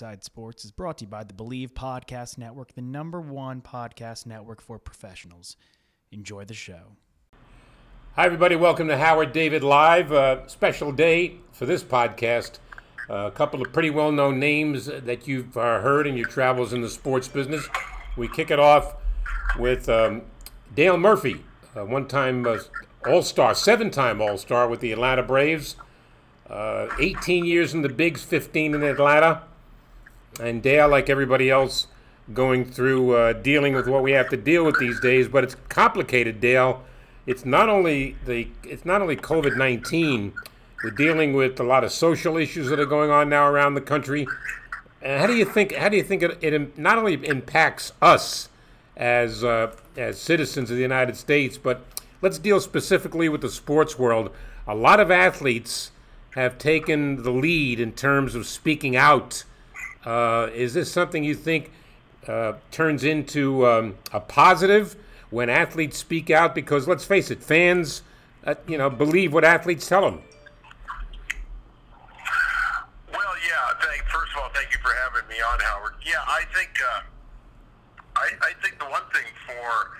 Inside Sports is brought to you by the Believe Podcast Network, the number one podcast network for professionals. Enjoy the show. Hi, everybody. Welcome to Howard David Live. Uh, special day for this podcast. Uh, a couple of pretty well known names that you've uh, heard in your travels in the sports business. We kick it off with um, Dale Murphy, one time All Star, seven time All Star with the Atlanta Braves. Uh, 18 years in the Bigs, 15 in Atlanta. And Dale, like everybody else, going through uh, dealing with what we have to deal with these days. But it's complicated, Dale. It's not only the it's not only COVID 19. We're dealing with a lot of social issues that are going on now around the country. And how do you think? How do you think it, it not only impacts us as uh, as citizens of the United States, but let's deal specifically with the sports world. A lot of athletes have taken the lead in terms of speaking out. Uh, is this something you think uh, turns into um, a positive when athletes speak out? Because let's face it, fans, uh, you know, believe what athletes tell them. Well, yeah. Thank, first of all, thank you for having me on, Howard. Yeah, I think uh, I, I think the one thing for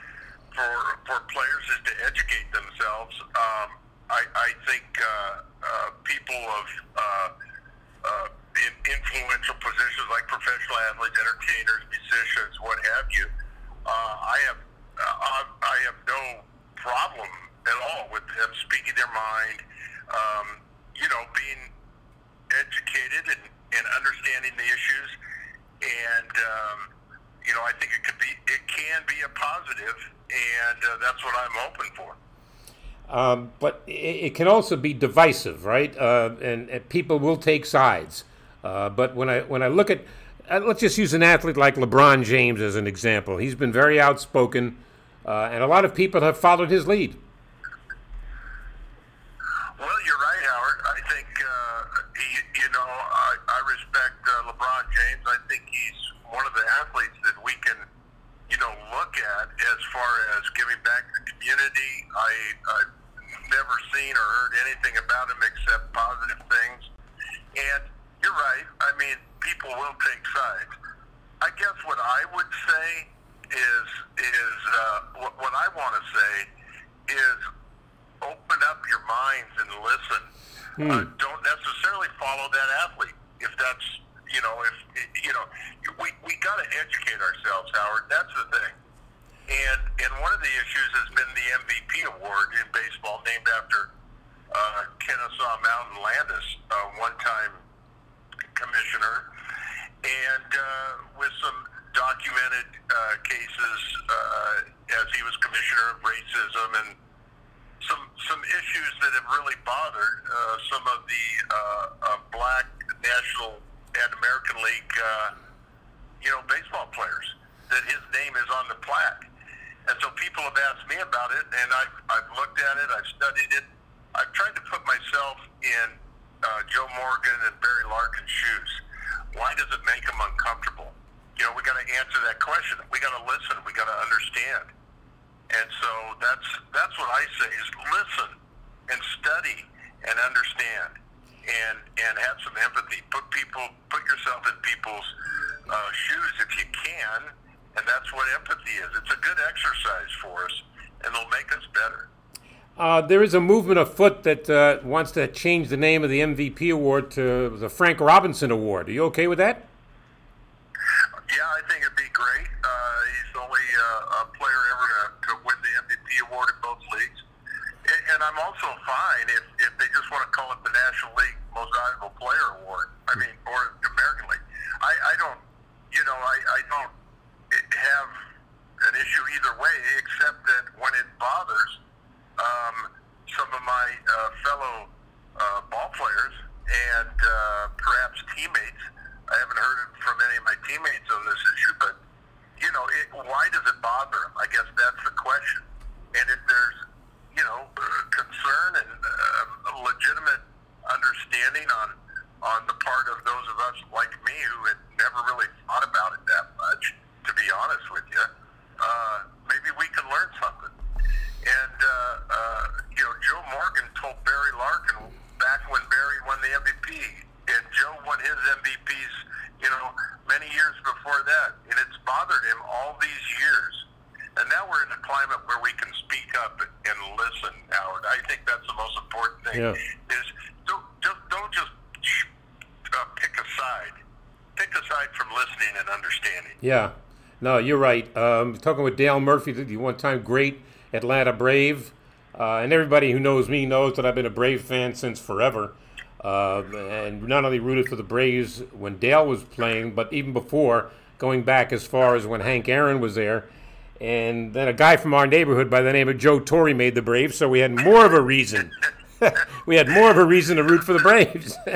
for for players is to educate themselves. Um, I, I think uh, uh, people of in influential positions like professional athletes, entertainers, musicians, what have you. Uh, I have uh, I have no problem at all with them speaking their mind. Um, you know, being educated and, and understanding the issues, and um, you know, I think it could be it can be a positive, and uh, that's what I'm hoping for. Um, but it, it, can also be divisive, right? Uh, and, and, people will take sides. Uh, but when I when I look at uh, let's just use an athlete like LeBron James as an example. He's been very outspoken, uh, and a lot of people have followed his lead. Well, you're right, Howard. I think uh, he, you know I, I respect uh, LeBron James. I think he's one of the athletes that we can you know look at as far as giving back to the community. I, I never seen or heard anything about him except positive things. And right. I mean, people will take sides. I guess what I would say is is uh, what, what I want to say is open up your minds and listen. Hmm. Uh, don't necessarily follow that athlete if that's you know if you know we we got to educate ourselves, Howard. That's the thing. And and one of the issues has been the MVP award in baseball, named after uh, Kennesaw Mountain Landis, uh, one-time commissioner, and uh, with some documented uh, cases uh, as he was commissioner of racism and some some issues that have really bothered uh, some of the uh, uh, black National and American League, uh, you know, baseball players. That his name is on the plaque. And so people have asked me about it, and I've, I've looked at it, I've studied it. I've tried to put myself in uh, Joe Morgan and Barry Larkin's shoes. Why does it make them uncomfortable? You know, we got to answer that question. We got to listen. We got to understand. And so that's that's what I say is listen and study and understand and and have some empathy. Put people put yourself in people's uh, shoes if you can and that's what empathy is. It's a good exercise for us, and it'll make us better. Uh, there is a movement afoot that uh, wants to change the name of the MVP award to the Frank Robinson Award. Are you okay with that? Yeah, I think it'd be great. Uh, he's the only uh, player ever to, to, win the MVP award in both leagues. And, and I'm also fine if, if they just want to call it the National League Most Valuable Player Award. I mean, or American League. I, I don't, you know, I, I don't have an issue either way, except that when it bothers um, some of my uh, fellow uh, ball players and uh, perhaps teammates, I haven't heard it from any of my teammates on this issue, but you know, it, why does it bother them? I guess that's the question. And if there's, you know, uh, concern and uh, legitimate understanding on on the part of those of us like me who had never really thought about it that much, to be honest with you, uh, maybe we can learn something. And uh, uh, you know, Joe Morgan told Barry Larkin back when Barry won the MVP, and Joe won his MVPs, you know, many years before that, and it's bothered him all these years. And now we're in a climate where we can speak up and listen, Howard. I think that's the most important thing. Yeah. Is don't just don't just uh, pick a side. Pick a side from listening and understanding. Yeah. No, you're right. Um, talking with Dale Murphy, the one-time great Atlanta Brave, uh, and everybody who knows me knows that I've been a Brave fan since forever. Uh, and not only rooted for the Braves when Dale was playing, but even before, going back as far as when Hank Aaron was there. And then a guy from our neighborhood by the name of Joe Torre made the Braves, so we had more of a reason. we had more of a reason to root for the Braves.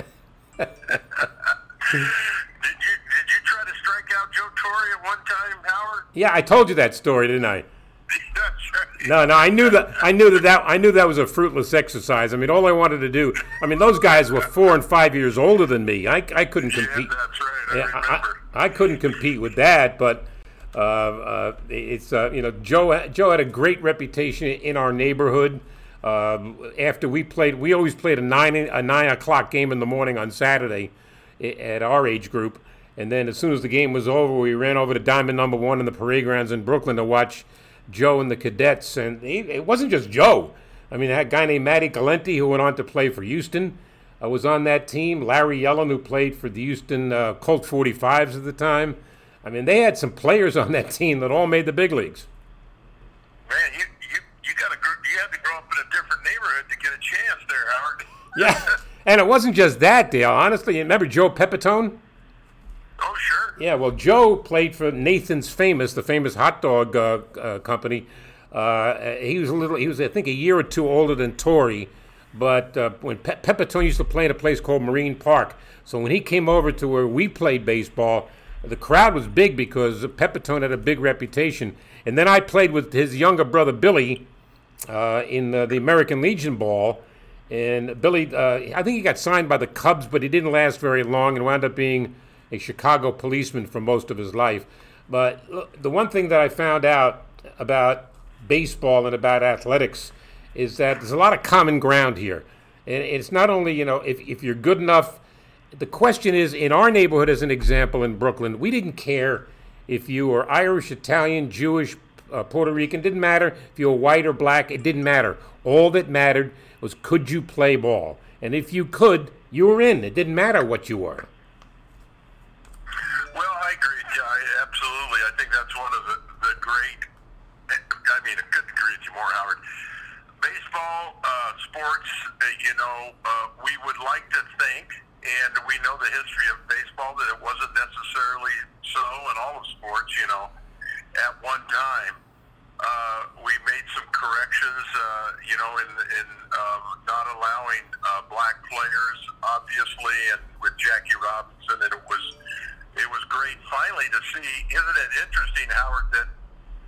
Did you did you try to strike out Joe Torre at one time, Howard? yeah, I told you that story, didn't I? No, no, I knew that. I knew that, that. I knew that was a fruitless exercise. I mean, all I wanted to do. I mean, those guys were four and five years older than me. I, I couldn't Yeah, compete. that's right. I Yeah, remember. I, I couldn't compete with that. But uh, uh, it's uh, you know, Joe. Joe had a great reputation in our neighborhood. Um, after we played, we always played a nine a nine o'clock game in the morning on Saturday at our age group. And then as soon as the game was over, we ran over to Diamond Number One in the parade grounds in Brooklyn to watch Joe and the cadets. And he, it wasn't just Joe. I mean, that guy named Matty Galante, who went on to play for Houston, uh, was on that team. Larry Yellen, who played for the Houston uh, Colt 45s at the time. I mean, they had some players on that team that all made the big leagues. Man, you you you got to you had to grow up in a different neighborhood to get a chance there, Howard. Yeah. And it wasn't just that, Dale. Honestly, you remember Joe Pepitone? oh, sure. Yeah, well, Joe played for Nathan's Famous, the famous hot dog uh, uh, company. Uh, he was a little, he was, I think, a year or two older than Torre. But uh, when Pe- Pepitone used to play in a place called Marine Park, so when he came over to where we played baseball, the crowd was big because Pepitone had a big reputation. And then I played with his younger brother Billy uh, in the American Legion Ball. And Billy, uh, I think he got signed by the Cubs, but he didn't last very long and wound up being a Chicago policeman for most of his life. But the one thing that I found out about baseball and about athletics is that there's a lot of common ground here. And it's not only, you know, if, if you're good enough, the question is in our neighborhood, as an example in Brooklyn, we didn't care if you were Irish, Italian, Jewish, uh, Puerto Rican, didn't matter if you were white or black, it didn't matter. All that mattered was could you play ball? And if you could, you were in. It didn't matter what you were. Well, I agree. Yeah, I, absolutely. I think that's one of the, the great. I mean, I couldn't agree with you more, Howard. Baseball, uh, sports. Uh, you know, uh, we would like to think, and we know the history of baseball that it wasn't necessarily so in all of sports. You know, at one time. Uh, we made some corrections, uh, you know, in in um, not allowing uh, black players, obviously, and with Jackie Robinson, and it was it was great finally to see. Isn't it interesting, Howard, that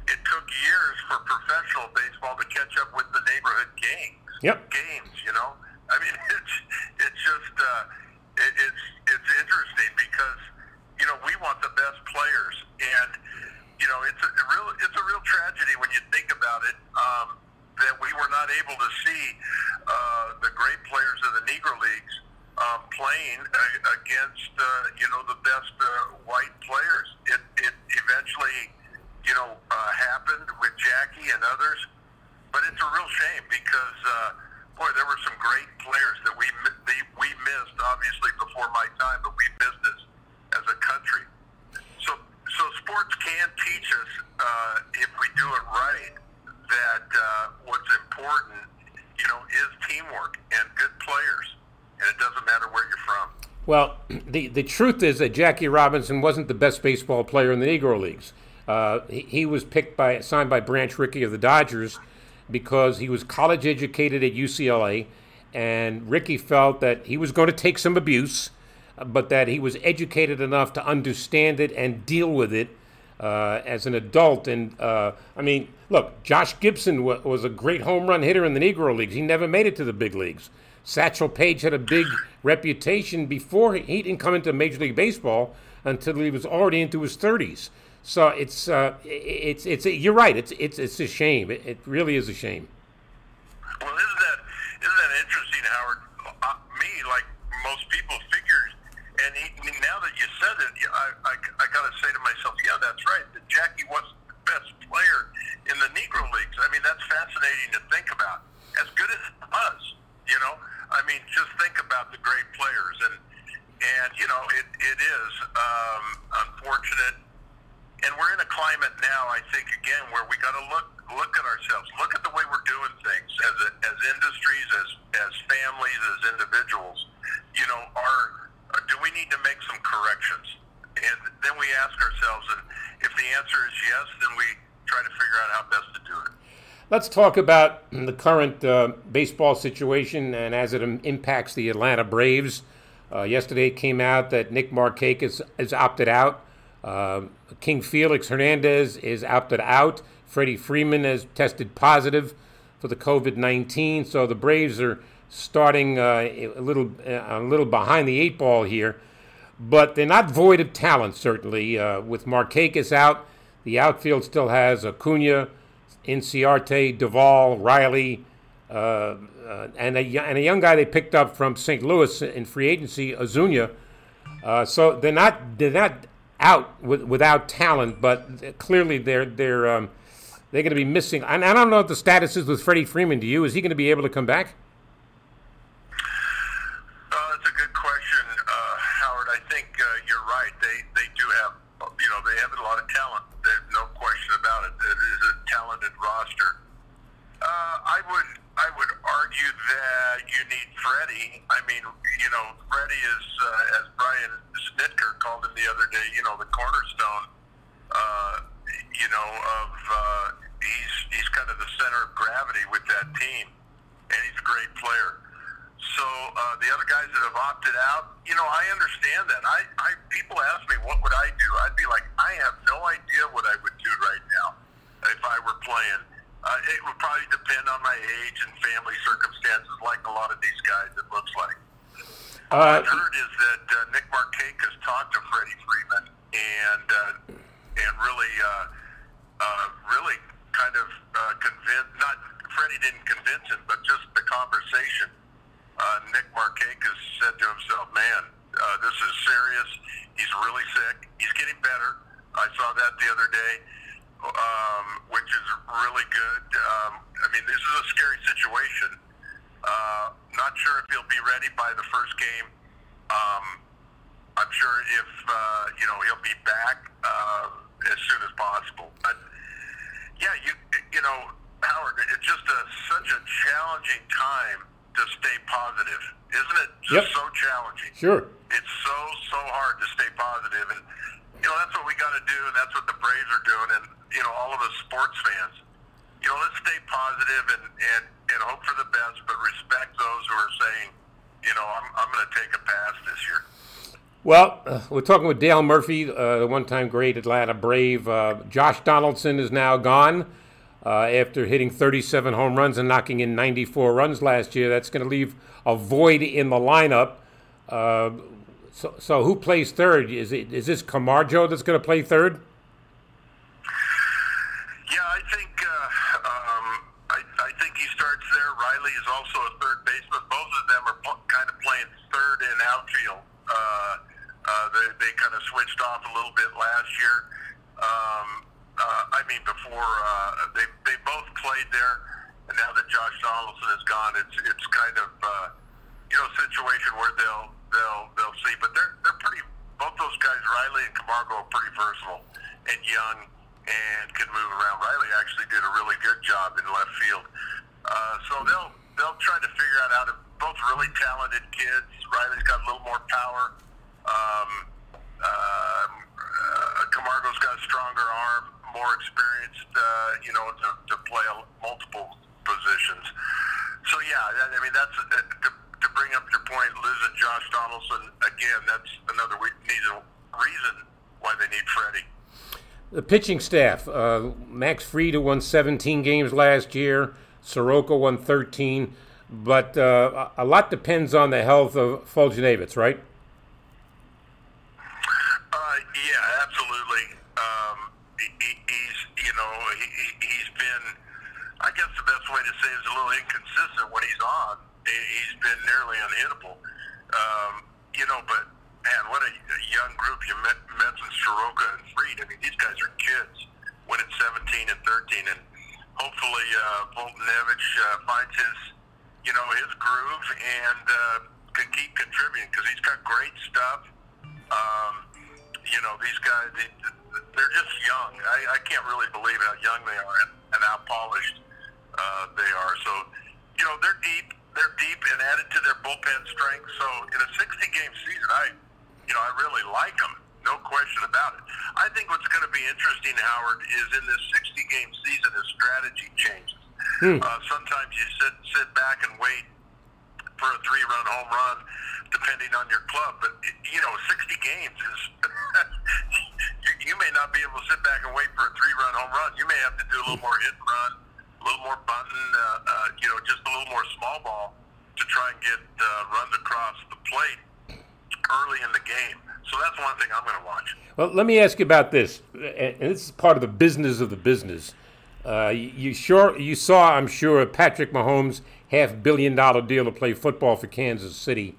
it took years for professional baseball to catch up with the neighborhood games? Yep. Games, you know. I mean, it's it's just uh, it, it's it's interesting because you know we want the best players, and you know it's a real it's a real tragedy when you think about it. Um, that we were not able to see uh, the great players of the Negro Leagues um, playing against uh, you know the best uh, white players. It, it eventually you know uh, happened with Jackie and others, but it's a real shame because uh, boy, there were some great players that we mi- the- we missed obviously before my time, but we missed as as a country. So so sports can teach us uh, if we do it right that uh, what's important, you know, is teamwork and good players, and it doesn't matter where you're from. Well, the, the truth is that Jackie Robinson wasn't the best baseball player in the Negro Leagues. Uh, he, he, was picked by signed by Branch Rickey of the Dodgers because he was college educated at UCLA, and Rickey felt that he was going to take some abuse, but that he was educated enough to understand it and deal with it uh, as an adult. And uh, I mean, look, Josh Gibson w- was a great home run hitter in the Negro Leagues. He never made it to the big leagues. Satchel Paige had a big reputation before he didn't come into Major League Baseball until he was already into his 30s. So it's uh, it's it's you're right. It's it's it's a shame. It, it really is a shame. Well, isn't that isn't that interesting, Howard? Uh, me, like most people, figured, and he, now that you said it, I, I, I got to say to myself, yeah, that's right. That Jackie was the best player in the Negro leagues. I mean, that's fascinating to think about. As good as it was, you know. I mean, just think about the great players, and and you know, it it is um, unfortunate and we're in a climate now, I think, again, where we got to look look at ourselves, look at the way we're doing things as a, as industries, as as families, as individuals. You know, are do we need to make some corrections? And then we ask ourselves, and if the answer is yes, then we try to figure out how best to do it. Let's talk about the current uh, baseball situation and as it impacts the Atlanta Braves. Uh, yesterday came out that Nick Markakis has opted out. Uh, King Felix Hernandez is opted out. Freddie Freeman has tested positive for the COVID 19. So the Braves are starting uh, a little uh, a little behind the eight ball here, but they're not void of talent. Certainly, uh, with Markakis out, the outfield still has Acuna, Inciarte, Duvall, Riley, uh, uh, and a and a young guy they picked up from St. Louis in free agency, Ozuna. Uh, so they're not they're not out with, without talent, but clearly they're they're um, they're going to be missing. I don't know what the status is with Freddie Freeman. Do you? Is he going to be able to come back? Uh, that's a good question, uh, Howard. I think uh, you're right. They they do have you know they have a lot of talent. There's no question about it. It is a talented roster. Uh, I would I would argue that you need Freddie. I mean, you know, Freddie is uh, as Brian Snitker called him the other day. You know, the cornerstone. Uh, you know, of uh, he's he's kind of the center of gravity with that team, and he's a great player. So uh, the other guys that have opted out, you know, I understand that. I, I people ask me what would I do. I'd be like, I have no idea what I would do right now if I were playing uh, it would probably depend on my age and family circumstances, like a lot of these guys. It looks like. Uh, what I've heard is that uh, Nick Markakis talked to Freddie Freeman and uh, and really uh, uh, really kind of uh, convinced. Not Freddie didn't convince him, but just the conversation. Uh, Nick Markakis said to himself, "Man, uh, this is serious. He's really sick. He's getting better. I saw that the other day." Um, which is really good. Um, I mean, this is a scary situation. Uh, not sure if he'll be ready by the first game. Um, I'm sure if uh, you know he'll be back uh, as soon as possible. But yeah, you you know, Howard, it's just a, such a challenging time to stay positive, isn't it? Just yep. so challenging. Sure. It's so so hard to stay positive, and you know that's what we got to do, and that's what the Braves are doing, and you know, all of us sports fans. You know, let's stay positive and, and, and hope for the best, but respect those who are saying, you know, I'm, I'm going to take a pass this year. Well, uh, we're talking with Dale Murphy, uh, the one time great Atlanta Brave. Uh, Josh Donaldson is now gone uh, after hitting 37 home runs and knocking in 94 runs last year. That's going to leave a void in the lineup. Uh, so, so who plays third? Is, it, is this Camargo that's going to play third? Yeah, I think I think he starts there. Riley is also a third baseman. Both of them are kind of playing third and outfield. Uh, uh, they they kind of switched off a little bit last year. Um, uh, I mean, before uh, they they both played there, and now that Josh Donaldson is gone, it's it's kind of uh, you know a situation where they'll they'll they'll see. But they're they're pretty. Both those guys, Riley and Camargo, are pretty versatile and young and can move around. Riley actually did a really good job in left field. Uh, so they'll they'll try to figure out how to. both really talented kids. Riley's got a little more power. Um, uh, uh, Camargo's got a stronger arm, more experienced, uh, you know, to, to play multiple positions. So yeah, I mean that's uh, to, to bring up your point, Liz and Josh Donaldson. Again, that's another reason reason why they need Freddie. The pitching staff, uh, Max Fried won 17 games last year. Soroka won 13, but uh, a lot depends on the health of Foltynewicz, right? Uh, yeah, absolutely. Um, he, he's, you know, he, he's been, I guess the best way to say is a little inconsistent when he's on. He's been nearly unhittable. Um, you know, but man, what a, young group. You met, mentioned Soroka and Fried. I mean, these guys are kids winning 17 and 13, and hopefully uh, Foltynewicz uh, finds his, you know, his groove and uh, can keep contributing because he's got great stuff. Um, you know, these guys, they, they're just young. I, I can't really believe how young they are and, and how polished uh, they are. So, you know, they're deep. They're deep and added to their bullpen strength. So, in a 60-game season, I, you know, I really like them. No question about it. I think what's going to be interesting, Howard, is in this 60-game season, is strategy changes. Hmm. Uh, sometimes you sit sit back and wait for a three-run home run, depending on your club. But you know, 60 games is you, you may not be able to sit back and wait for a three-run home run. You may have to do a little more hit and run, a little more button, uh, uh, you know, just a little more small ball to try and get uh, runs across the plate early in the game. So that's one thing I'm going to watch. Well, let me ask you about this, and this is part of the business of the business. Uh, you sure you saw, I'm sure, Patrick Mahomes' half billion dollar deal to play football for Kansas City.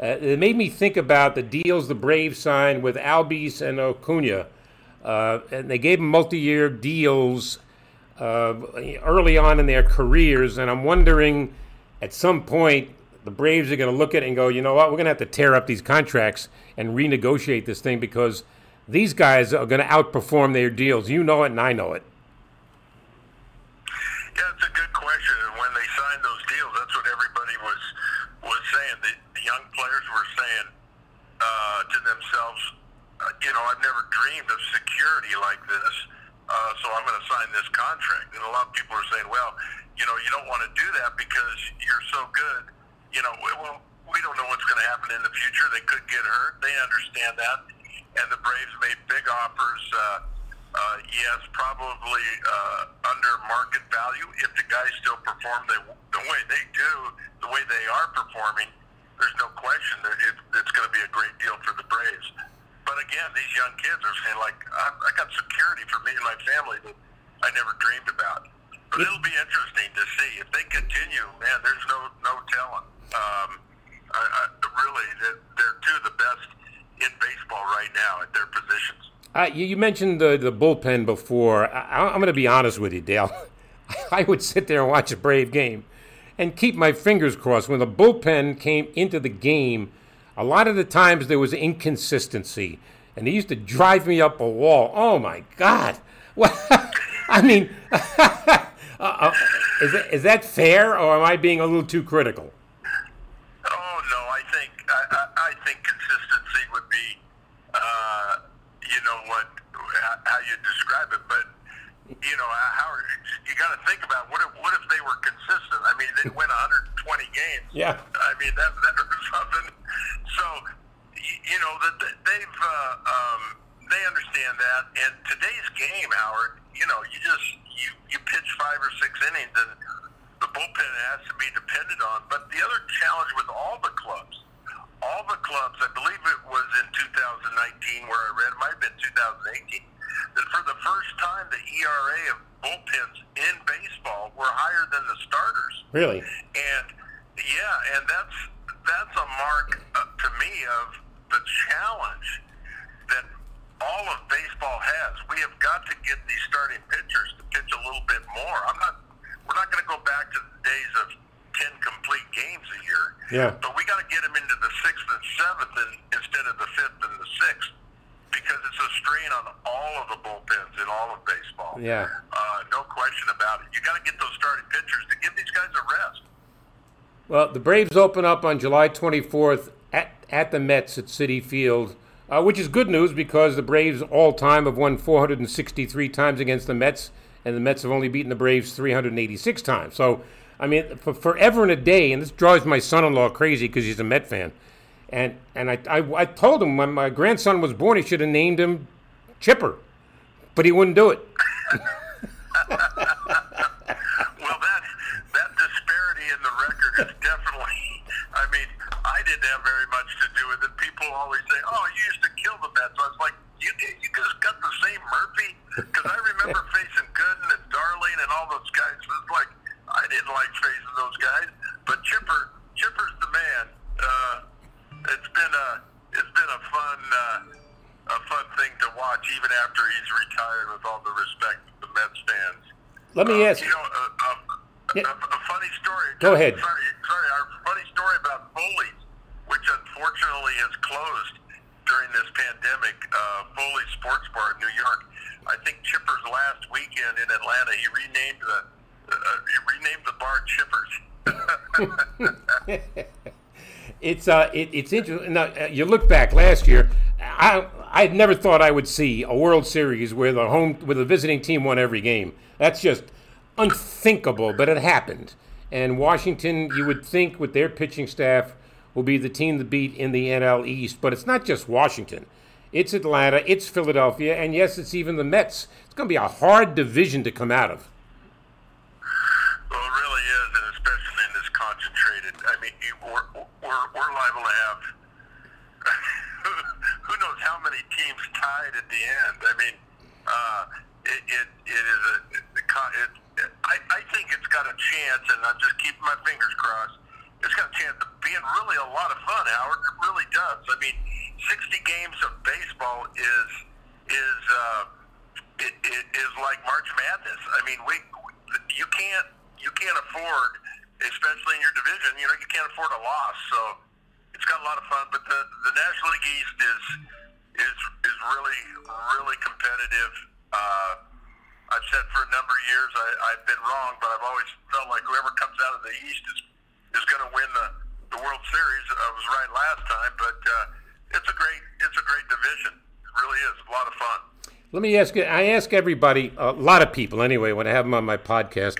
Uh, it made me think about the deals the Braves signed with Albies and Acuna, uh, and they gave them multi-year deals uh, early on in their careers. And I'm wondering, at some point, the Braves are going to look at it and go, you know what, we're going to have to tear up these contracts and renegotiate this thing because these guys are going to outperform their deals. You know it, and I know it. Yeah, it's a good question. And when they signed those deals, that's what everybody was was saying. The, the young players were saying uh, to themselves, uh, you know, I've never dreamed of security like this, uh, so I'm going to sign this contract. And a lot of people are saying, well, you know, you don't want to do that because you're so good you know, well, we don't know what's going to happen in the future. They could get hurt. They understand that. And the Braves made big offers. Uh, uh, yes, probably uh, under market value if the guys still perform the, the way they do, the way they are performing. There's no question that it, it's going to be a great deal for the Braves. But again, these young kids are saying, like, I, I got security for me and my family that I never dreamed about. But it'll be interesting to see if they continue. Man, there's no no telling um, I, I, really, they're two of the best in baseball right now at their positions. Uh, you, you, mentioned the, the bullpen before. I, am going to be honest with you, Dale. I would sit there and watch a Brave game and keep my fingers crossed. When the bullpen came into the game, a lot of the times there was inconsistency, and they used to drive me up a wall. Oh my God! Well, I mean, uh, uh, is, that, is that fair, or am I being a little too critical? Oh no, I, think I think consistency would be, uh, you know, what how you describe it. But you know, how you got to think about what if what if they were consistent? I mean, they win 120 games. Yeah. I mean, that that was something. So, you know, that they've uh, um, they understand that. And today's game, Howard, you know, you just you you pitch five or six innings and the bullpen has to be depended on. But the other challenge with all the clubs all the clubs, I believe it was in 2019 where I read, it might have been 2018, that for the first time the ERA of bullpens in baseball were higher than the starters. Really? And yeah, and that's that's a mark uh, to me of the challenge that all of baseball has. We have got to get these starting pitchers to pitch a little bit more. I'm not. We're not going to go back to the days of ten complete games a year. Yeah. But we got to get them into the sixth and seventh and, instead of the fifth and the sixth because it's a strain on all of the bullpens in all of baseball. Yeah. Uh, no question about it. You got to get those starting pitchers to give these guys a rest. Well, the Braves open up on July 24th at, at the Mets at Citi Field, uh, which is good news because the Braves all time have won 463 times against the Mets, and the Mets have only beaten the Braves 386 times. So, I mean, for forever and a day, and this drives my son in law crazy because he's a Met fan. And, and I, I, I told him when my grandson was born, he should have named him Chipper, but he wouldn't do it. well, that that disparity in the record is definitely. I mean, I didn't have very much to do with it. People always say, "Oh, you used to kill the Mets." I was like, "You you just got the same Murphy?" Because I remember facing Gooden and Darling and all those guys. It was like I didn't like facing those guys, but Chipper Chipper's the man. Uh, it's been a it's been a fun uh, a fun thing to watch, even after he's retired. With all the respect the Mets fans. Let me Uh, ask You know, a, a, Yeah. a, a funny story. Go ahead. Sorry, sorry. A funny story about Foley's, which unfortunately has closed during this pandemic. Uh, Foley's Sports Bar in New York. I think Chipper's last weekend in Atlanta, he renamed the uh, he renamed the bar Chippers. It's uh, it, it's interesting. Now, uh, you look back last year. I I never thought I would see a World Series where the home where the visiting team won every game. That's just unthinkable, but it happened. And Washington, you would think with their pitching staff, will be the team to beat in the NL East. But it's not just Washington. It's Atlanta. It's Philadelphia, and yes, it's even the Mets. It's going to be a hard division to come out of. Well, it really is, and especially in this concentrated. I mean, you- we're we're, we're liable to have who knows how many teams tied at the end. I mean, uh, it, it it is a it, it, I I think it's got a chance, and I'm just keeping my fingers crossed. It's got a chance of being really a lot of fun, Howard. It really does. I mean, 60 games of baseball is is uh, it, it is like March Madness. I mean, we you can't you can't afford, especially in your division. You know, you can't afford a loss. So it's got a lot of fun. But the the National League East is is is really really competitive. Uh, I've said for a number of years I, I've been wrong, but I've always felt like whoever comes out of the East is is going to win the, the World Series. I was right last time, but uh, it's a great it's a great division. It really is a lot of fun. Let me ask you. I ask everybody, a lot of people anyway, when I have them on my podcast,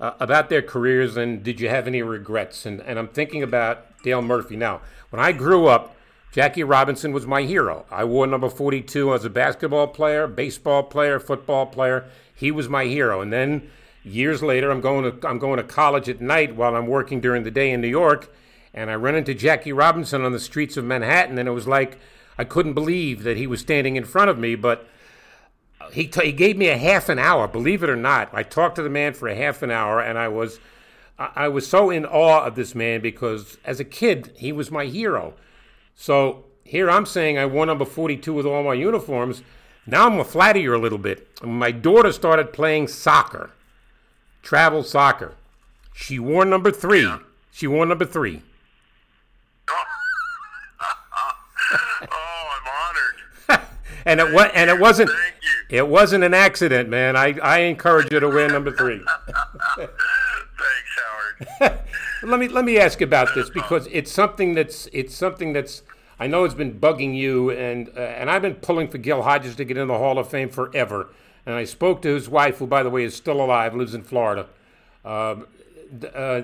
uh, about their careers and did you have any regrets? And, and I'm thinking about Dale Murphy. Now, when I grew up, Jackie Robinson was my hero. I wore number 42 as a basketball player, baseball player, football player. He was my hero. And then years later, I'm going to I'm going to college at night while I'm working during the day in New York, and I run into Jackie Robinson on the streets of Manhattan, and it was like I couldn't believe that he was standing in front of me, but he, t- he gave me a half an hour. Believe it or not, I talked to the man for a half an hour, and I was I I was so in awe of this man because as a kid he was my hero. So here I'm saying I wore number 42 with all my uniforms. Now I'm gonna flatter you a little bit. My daughter started playing soccer, travel soccer, she wore number three. She wore number three. oh, I'm honored. And it was and it wasn't it wasn't an accident, man. I, I encourage you to wear number three. Thanks, Howard. let me let me ask you about this because it's something that's it's something that's I know it's been bugging you and uh, and I've been pulling for Gil Hodges to get in the Hall of Fame forever. And I spoke to his wife, who by the way is still alive, lives in Florida. Um, d- uh,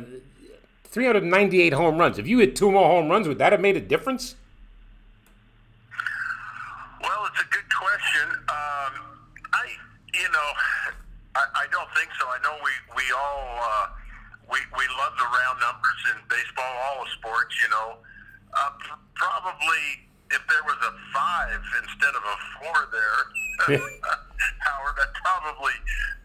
398 home runs. If you hit two more home runs, would that have made a difference? It's a good question. Um, I, you know, I, I don't think so. I know we we all uh, we we love the round numbers in baseball, all of sports. You know, uh, probably if there was a five instead of a four there, Howard, that probably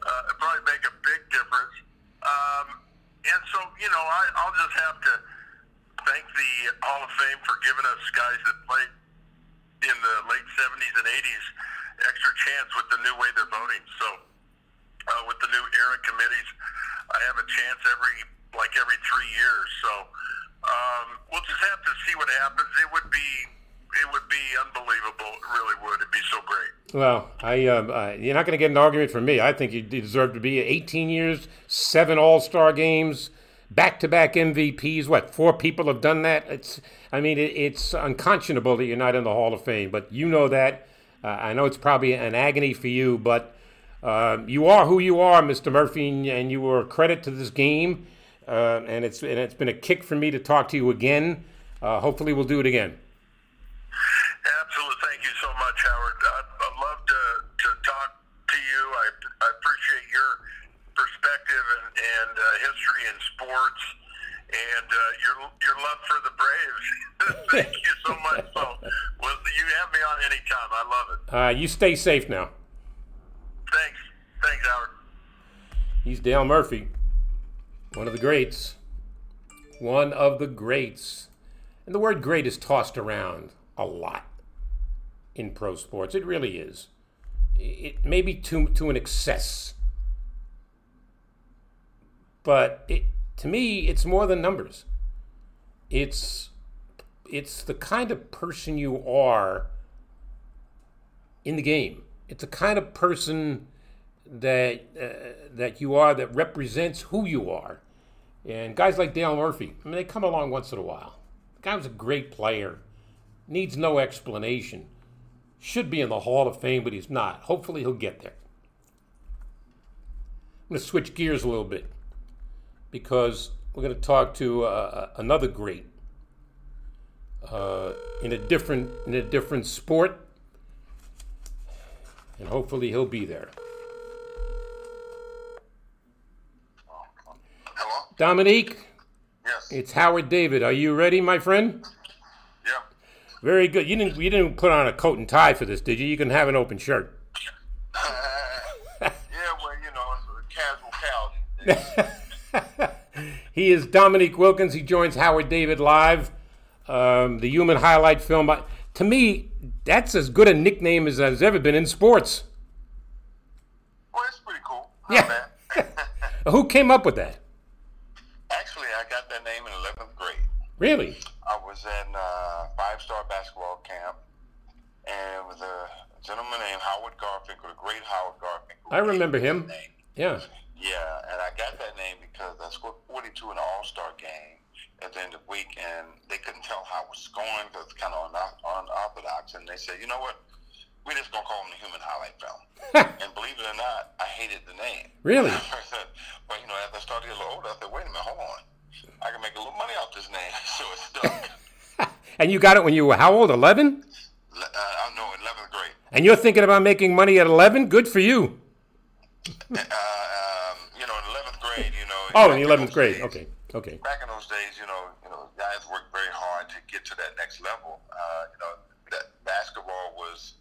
uh, it'd probably make a big difference. Um, and so, you know, I, I'll just have to thank the Hall of Fame for giving us guys that played in the late 70s and 80s extra chance with the new way they're voting. So uh, with the new era committees, I have a chance every like every three years. So um, we'll just have to see what happens. It would be it would be unbelievable. It really would. It'd be so great. Well, I um, uh, you're not going to get an argument from me. I think you deserve to be 18 years, seven All Star games, back-to-back MVPs. What four people have done that? It's I mean it, it's unconscionable that you're not in the Hall of Fame, but you know that. Uh, I know it's probably an agony for you, but uh, you are who you are, Mr. Murphy, and you were a credit to this game. Uh, and it's and it's been a kick for me to talk to you again. Uh, hopefully, we'll do it again. Absolutely. Thank you so much, Howard. I'd, I'd love to, to talk to you. I, I appreciate your perspective and, and uh, history in sports and uh, your your love for the Braves. Thank you so much. So, well, you have me on anytime. I love it. Uh, you stay safe now. Thanks. Thanks, Howard. He's Dale Murphy, one of the greats. One of the greats. And the word great is tossed around a lot in pro sports. It really is. It maybe to to an excess. But it to me it's more than numbers. It's it's the kind of person you are in the game. It's the kind of person that uh, that you are that represents who you are. And guys like Dale Murphy, I mean, they come along once in a while. The guy was a great player, needs no explanation. Should be in the Hall of Fame, but he's not. Hopefully, he'll get there. I'm going to switch gears a little bit because we're going to talk to uh, another great uh, in a different in a different sport, and hopefully he'll be there. Hello. Dominique, Yes. it's Howard David. Are you ready, my friend? Yeah. Very good. You didn't you didn't put on a coat and tie for this, did you? You can have an open shirt. yeah. Well, you know, it's a casual cow. He is Dominique Wilkins. He joins Howard David live. Um, the Human Highlight Film. To me, that's as good a nickname as has ever been in sports. Well, it's pretty cool. Yeah. Not bad. Who came up with that? Actually, I got that name in 11th grade. Really? I was in uh, five-star basketball camp, and it was a gentleman named Howard Garfinkel, the great Howard Garfinkel. I remember him. Yeah. Yeah, and I got that name because I scored 42 in the All-Star game at the end of the week, and they couldn't tell how I was scoring because it's kind of unorth- unorthodox. And they said, you know what? We're just going to call him the Human Highlight Film. and believe it or not, I hated the name. Really? but, you know, as I started to get a little older, I said, wait a minute, hold on. I can make a little money off this name. so it stuck. And you got it when you were how old? 11? Le- uh, know, 11th grade. And you're thinking about making money at 11? Good for you. Uh, Oh, in the 11th grade. days- Okay. Okay. Back in those days, you know, you know, guys worked very hard to get to that next level. Uh, you know, that basketball was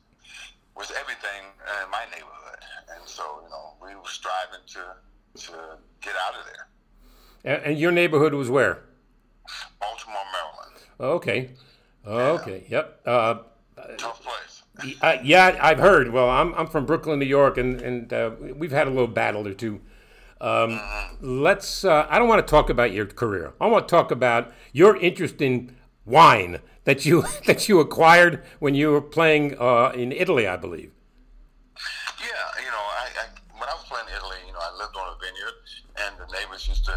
was everything in my neighborhood, and so you know, we were striving to to get out of there. And, and your neighborhood was where? Baltimore, Maryland, Okay. Okay. Yep. Uh, tough place. Uh, yeah, I've heard. Well, I'm, I'm from Brooklyn, New York, and, and uh, we've had a little battle or two. Um, let's. Uh, I don't want to talk about your career. I want to talk about your interest in wine that you that you acquired when you were playing uh, in Italy, I believe. Yeah, you know, I, I when I was playing in Italy, you know, I lived on a vineyard, and the neighbors used to,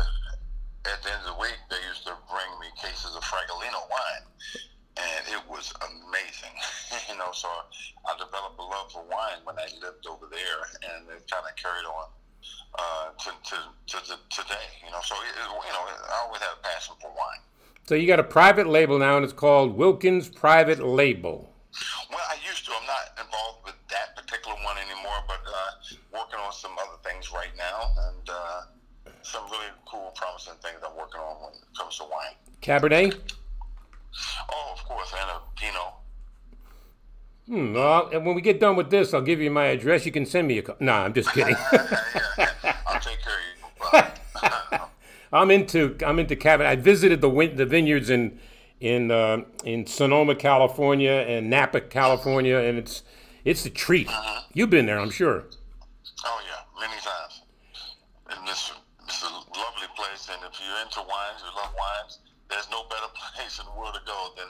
at the end of the week, they used to bring me cases of Fragolino wine, and it was amazing, you know. So I developed a love for wine when I lived over there, and it kind of carried on uh, to, to, to, to today, you know. So it, you know, I always had a passion for wine. So you got a private label now, and it's called Wilkins Private Label. Well, I used to. I'm not involved with that particular one anymore, but uh, working on some other things right now, and uh, some really cool, promising things I'm working on when it comes to wine. Cabernet. Oh, of course, and a Pinot. Hmm, well, and when we get done with this, I'll give you my address. You can send me a. Co- nah, I'm just kidding. yeah, I'll take care of you. I'm into I'm into Cabernet. I visited the win- the vineyards in in uh, in Sonoma, California, and Napa, California, and it's it's a treat. You've been there, I'm sure. oh yeah, many times. And this it's a lovely place, and if you're into wines, you love wines. There's no better place in the world to go than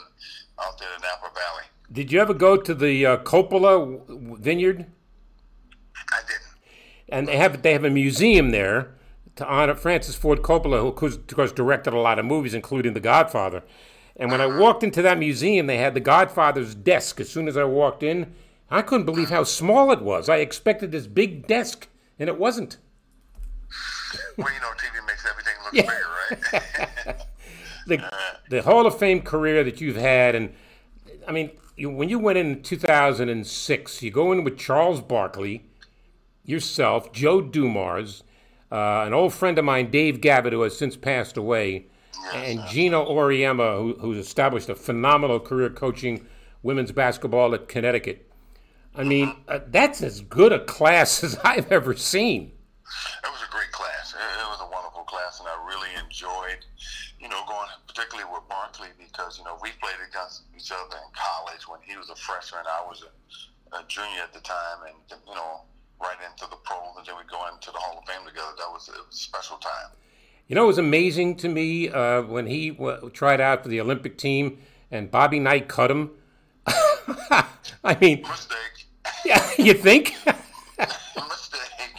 out there in Napa Valley. Did you ever go to the uh, Coppola vineyard? I didn't. And they have they have a museum there to honor Francis Ford Coppola, who of course directed a lot of movies, including The Godfather. And when I walked into that museum, they had The Godfather's desk. As soon as I walked in, I couldn't believe how small it was. I expected this big desk, and it wasn't. Well, you know, TV makes everything look bigger, right? the, the Hall of Fame career that you've had, and I mean, you, when you went in 2006, you go in with Charles Barkley, yourself, Joe Dumars, uh, an old friend of mine, Dave Gavitt, who has since passed away, and Geno Auriemma, who, who's established a phenomenal career coaching women's basketball at Connecticut. I mean, uh, that's as good a class as I've ever seen. It was a great class. It was a wonderful class, and I really enjoyed, you know, going particularly with Barkley because you know we played against each other in college when he was a freshman, I was a, a junior at the time, and you know, right into the pros, and then we go into the Hall of Fame together. That was, a special time. You know, it was amazing to me uh, when he w- tried out for the Olympic team and Bobby Knight cut him. I mean, Mistake. yeah, you think? Mistake.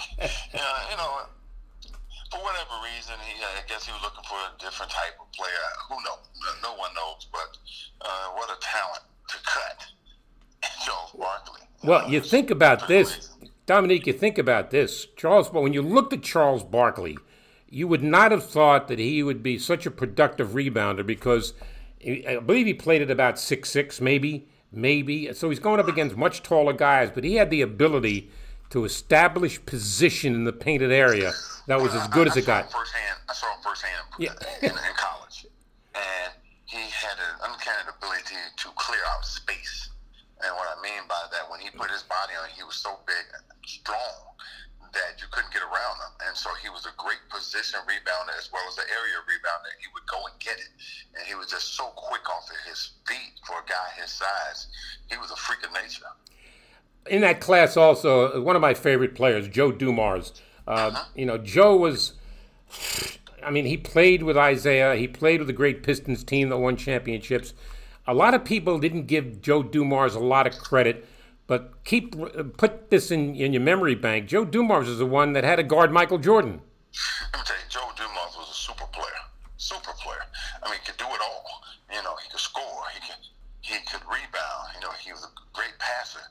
Yeah, you know, for whatever reason, he I guess he was looking for a different type of player. Who knows? No one knows. But uh, what a talent to cut Charles Barkley. well, you think about this, Dominique. You think about this, Charles. But when you looked at Charles Barkley, you would not have thought that he would be such a productive rebounder because I believe he played at about six six, maybe, maybe. So he's going up against much taller guys, but he had the ability to establish position in the painted area that was as good as I it saw him got. Firsthand, I saw him firsthand Yeah. in, in college, and he had an uncanny ability to clear out space. And what I mean by that, when he put his body on, he was so big, and strong that you couldn't get around him. And so he was a great position rebounder as well as the area rebounder. He would go and get it, and he was just so quick off of his feet for a guy his size. He was a freak of nature. In that class also one of my favorite players joe dumars uh, you know joe was i mean he played with isiah he played with the great pistons team that won championships a lot of people didn't give joe dumars a lot of credit but keep put this in, in your memory bank joe dumars is the one that had to guard michael jordan Let me tell you, Joe Dumars was a super player. Super player. I mean, he could do it all. You know, he could score. He could he could rebound. You know, he was a great passer.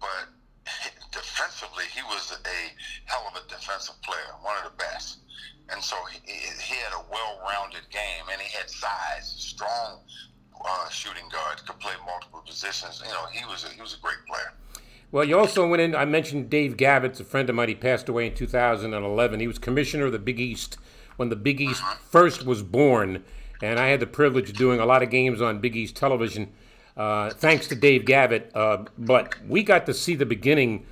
But defensively, he was a hell of a defensive player, one of the best. And so he, he had a well-rounded game, and he had size, strong uh, shooting guards, could play multiple positions. You know, he was a, he was a great player. Well, you also went in. I mentioned Dave Gavitt's a friend of mine. He passed away in 2011. He was commissioner of the Big East when the Big East first was born, and I had the privilege of doing a lot of games on Big East television, uh, thanks to Dave Gavitt. Uh, but we got to see the beginning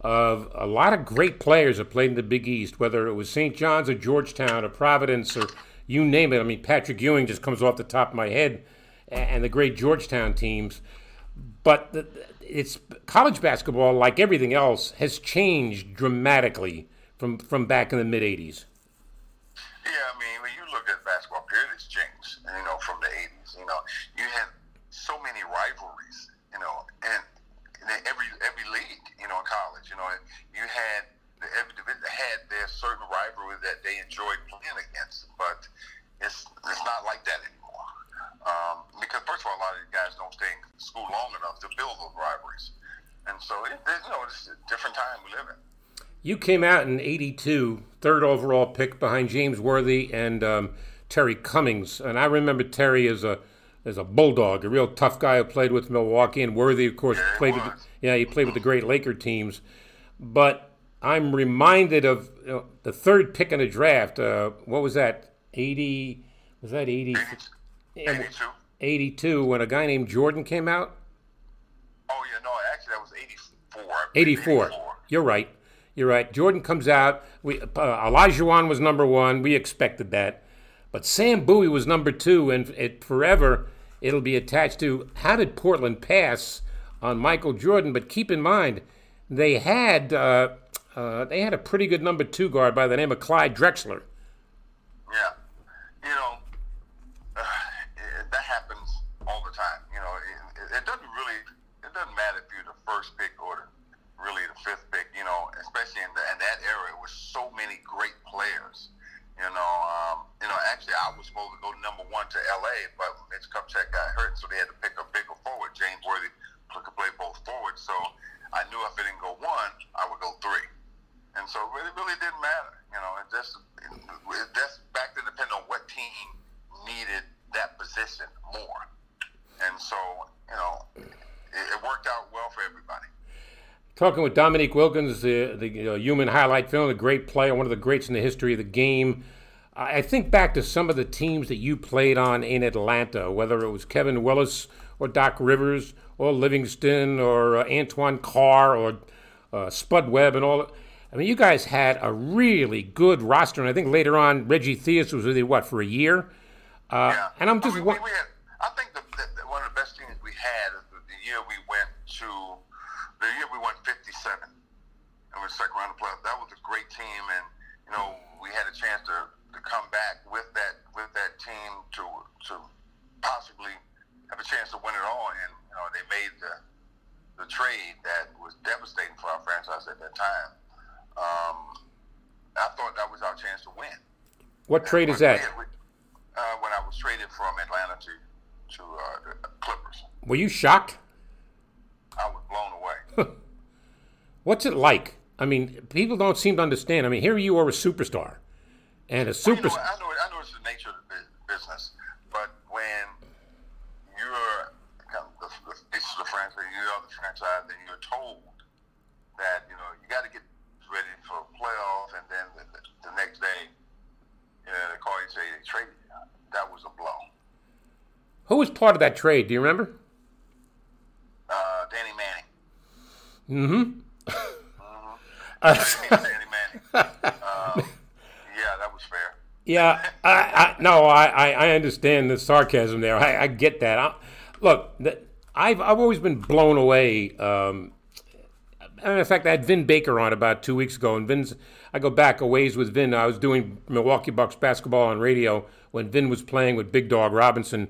of a lot of great players that played in the Big East, whether it was St. John's or Georgetown or Providence or you name it. I mean, Patrick Ewing just comes off the top of my head, and the great Georgetown teams. But the, it's college basketball, like everything else, has changed dramatically from from back in the mid '80s. Yeah, I mean, when you look at basketball, period, it's changed. You know, from the '80s. You know, you had so many rivalries. You know, and every every league. You know, in college. You know, you had every division had their certain rivalry that they enjoyed playing against, but it's it's not like that anymore. Um, because first of all, a lot of these guys don't stay in school long enough to build those rivalries, and so it, it, you know it's a different time we live in. You came out in '82, third overall pick behind James Worthy and um, Terry Cummings, and I remember Terry as a as a bulldog, a real tough guy who played with Milwaukee, and Worthy, of course, Yeah, played with yeah he played with the great Laker teams. But I'm reminded of you know, the third pick in the draft. Uh, what was that? 80? Was that 80? Eighty-two. 82 when a guy named Jordan came out? Oh yeah, no, actually that was eighty-four. I believe, 84. You're right. You're right. Jordan comes out. We uh, Olajuwon was number one. We expected that, but Sam Bowie was number two, and it forever it'll be attached to how did Portland pass on Michael Jordan? But keep in mind, they had uh, uh, they had a pretty good number two guard by the name of Clyde Drexler. Yeah, you know, uh, it, that happens all the time. You know, it, it doesn't really, it doesn't matter if you're the first pick or the, really the fifth pick. You know, especially in, the, in that era, it was so many great players you know, um, you know, actually, I was supposed to go number one to L.A., but Mitch Kupchak got hurt, so they had to pick a bigger forward. James Worthy could play both forwards, so I knew if it didn't go one, I would go three. And so it really, really didn't matter. You know, it just it, it that's back to depend on what team needed that position more. And so, you know, it, it worked out well for everybody. Talking with Dominique Wilkins, the, the human highlight film, a great player, one of the greats in the history of the game. I think back to some of the teams that you played on in Atlanta, whether it was Kevin Willis or Doc Rivers or Levingston or uh, Antoine Carr or uh, Spud Webb and all. I mean, you guys had a really good roster, and I think later on Reggie Theus was with you what for a year. Uh, yeah. And I'm just. I, mean, we, we had, I think the, the, one of the best teams we had is the year we went to the year we won 57 and we second round of playoffs. That was a great team, and you know we had a chance to, to come back with that with that team to to possibly have a chance to win it all. And you know they made the the trade that was devastating for our franchise at that time. Um, I thought that was our chance to win. What trade is that? We, uh, when I was traded from Atlanta to to uh, the Clippers. Were you shocked? I was blown away. What's it like? I mean, people don't seem to understand. I mean, here you are a superstar, and a superstar. Well, you know, I know, I know it's the nature of the business, but when you're the, the face of the franchise, you are the franchise, and you're told that you know you got to get ready for playoff, and then the, the, next day, you know, they call you say they traded you. That was a blow. Who was part of that trade? Do you remember? Mm-hmm. mm-hmm. Um, yeah, that was fair. Yeah, I, I no, I, I understand the sarcasm there. I, I get that. I, look, the, I've I've always been blown away. Um, and in fact, I had Vin Baker on about two weeks ago, and Vin's. I go back a ways with Vin. I was doing Milwaukee Bucks basketball on radio when Vin was playing with Big Dog Robinson,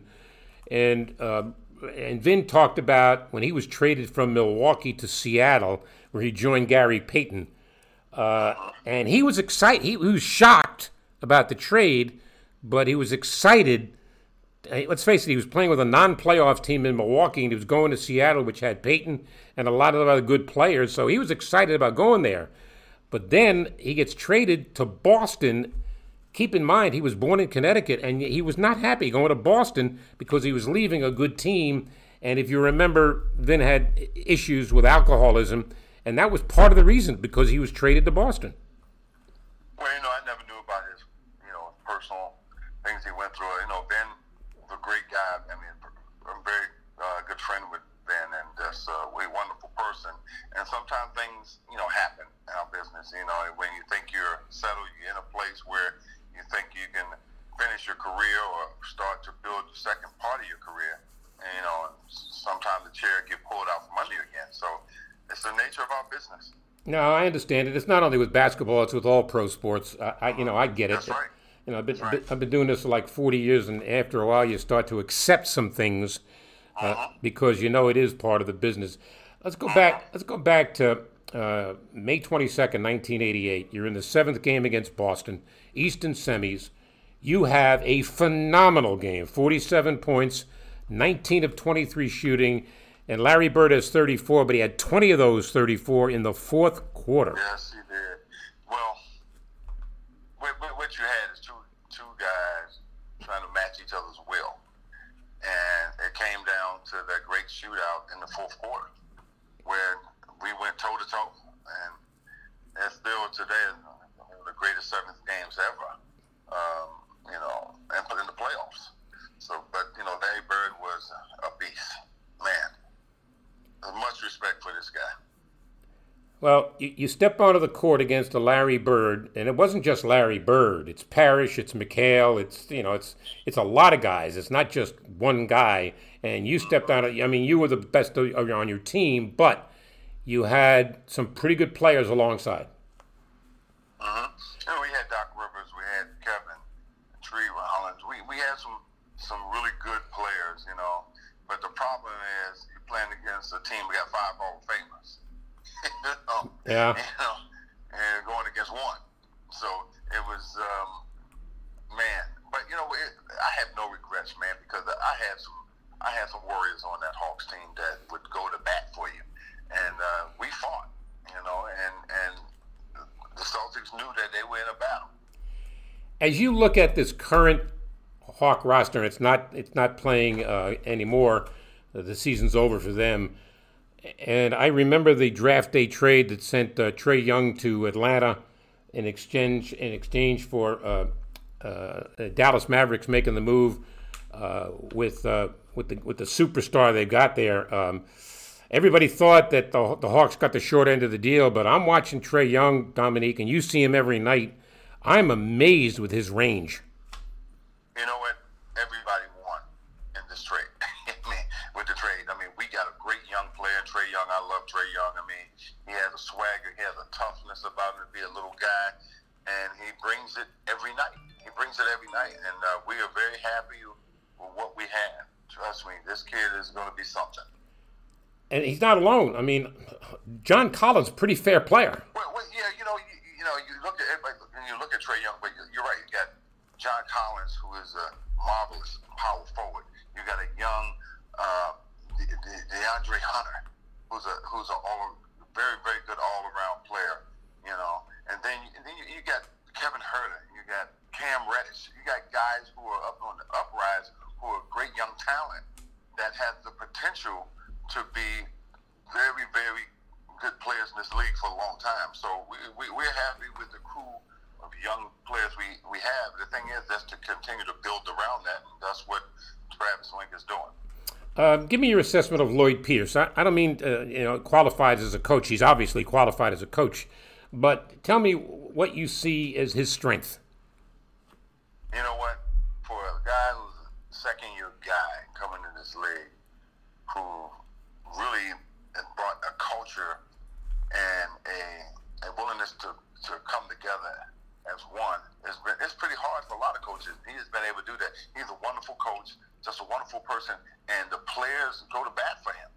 and uh, and Vin talked about when he was traded from Milwaukee to Seattle, where he joined Gary Payton, uh, and he was excited. He, he, was shocked about the trade, but he was excited. Let's face it, he was playing with a non-playoff team in Milwaukee, and he was going to Seattle, which had Payton and a lot of other good players. So he was excited about going there. But then he gets traded to Boston keep in mind he was born in Connecticut and he was not happy going to Boston because he was leaving a good team. And if you remember, Vin had issues with alcoholism, and that was part of the reason because he was traded to Boston. Well, you know, I never knew about his, you know, personal things he went through. You know, Ben was a great guy. I mean, I'm very uh, good friend with Ben, and just uh, a wonderful person. And sometimes things, you know, happen in our business. You know, when you think you're settled, you're in a place where you think you can finish your career or start to build the second part of your career, and, you know, sometimes the chair get pulled out from under you again. So it's the nature of our business. No, I understand it. It's not only with basketball; it's with all pro sports. I, I you know, I get it. That's right. You know, I've been, right. I've been doing this for like 40 years, and after a while, you start to accept some things uh, uh-huh. because you know it is part of the business. Let's go uh-huh. back. Let's go back to uh, May 22nd, 1988. You're in the seventh game against Boston. Eastern semis. You have a phenomenal game 47 points, 19 of 23 shooting, and Larry Bird has 34, but he had 20 of those 34 in the fourth quarter. Yes, he did. Well, what you had is two, two guys trying to match each other's will. And it came down to that great shootout in the fourth quarter where we went toe to toe. And it's still today one of the greatest seventh games ever. Um, you know, and put in the playoffs. So, but you know, Larry Bird was a beast, man. Much respect for this guy. Well, you, you step onto the court against a Larry Bird, and it wasn't just Larry Bird. It's Parish, it's McHale, it's you know, it's it's a lot of guys. It's not just one guy. And you stepped out. I mean, you were the best on your team, but you had some pretty good players alongside. Uh-huh. You know, we had Doc Rivers, we had Kevin, Tree Rollins. We we had some some really good players, you know. But the problem is you're playing against a team. We got five Hall of Famers. you know? Yeah. You know, and going against one. So it was, um, man. But you know, it, I have no regrets, man, because I had some I had some warriors on that Hawks team that would go to bat for you, and uh, we fought. You know, and and the Celtics knew that they were in a battle. As you look at this current Hawk roster, it's not it's not playing uh, anymore. The season's over for them. And I remember the draft day trade that sent uh, Trae Young to Atlanta in exchange in exchange for uh, uh Dallas Mavericks making the move uh, with with the with the superstar they got there. Um, everybody thought that the, the Hawks got the short end of the deal, but I'm watching Trae Young, Dominique, and you see him every night. I'm amazed with his range. You know what? Everybody won in this trade. with the trade, I mean, we got a great young player, Trae Young. I love Trae Young. I mean, he has a swagger, he has a toughness about him to be a little guy, and he brings it every night. He brings it every night, and uh, we are very happy with what we have. Trust me, this kid is going to be something and he's not alone. I mean, John Collins, pretty fair player. Well, well yeah, you know, you, you, know, you look at everybody, you look at Trae Young, but you're right. You got John Collins, who is a marvelous power forward. You got a young uh, De- De- DeAndre Hunter, who's a who's a all very very good all around player. You know, and then and then you, you got Kevin Huerter, you got Cam Reddish, you got guys who are up on the uprise, who are great young talent that has the potential to be very, very good players in this league for a long time. So we, we, we're happy with the crew of young players we, we have. The thing is, that's to continue to build around that, and that's what Travis Schlenk is doing. Uh, give me your assessment of Lloyd Pierce. I, I don't mean uh, you know qualified as a coach. He's obviously qualified as a coach, but tell me what you see as his strength. You know what? For a guy who's a second year guy coming in this league, who really brought a culture and a, a willingness to, to come together as one. It's, been, it's pretty hard for a lot of coaches. He has been able to do that. He's a wonderful coach, just a wonderful person, and the players go to bat for him.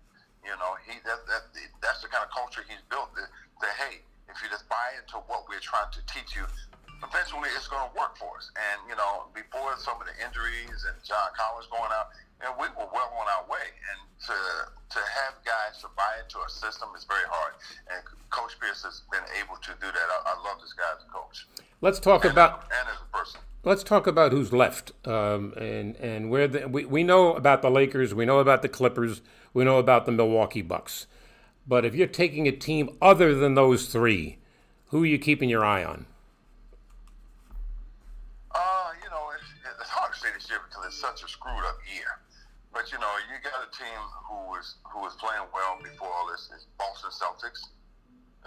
You know, he that, that that's the kind of culture he's built. That, that hey, if you just buy into what we're trying to teach you, eventually it's going to work for us. And you know, before some of the injuries and John Collins going out, and we were well on our way. And to to have guys to buy into a system is very hard. And Coach Pierce has been able to do that. I, I love this guy as a coach. Let's talk and, about and as a person. Let's talk about who's left, um, and and where the, we we know about the Lakers, we know about the Clippers, we know about the Milwaukee Bucks. But if you're taking a team other than those three, who are you keeping your eye on? Such a screwed up year. But you know, you got a team who was who was playing well before all this. Is Boston Celtics.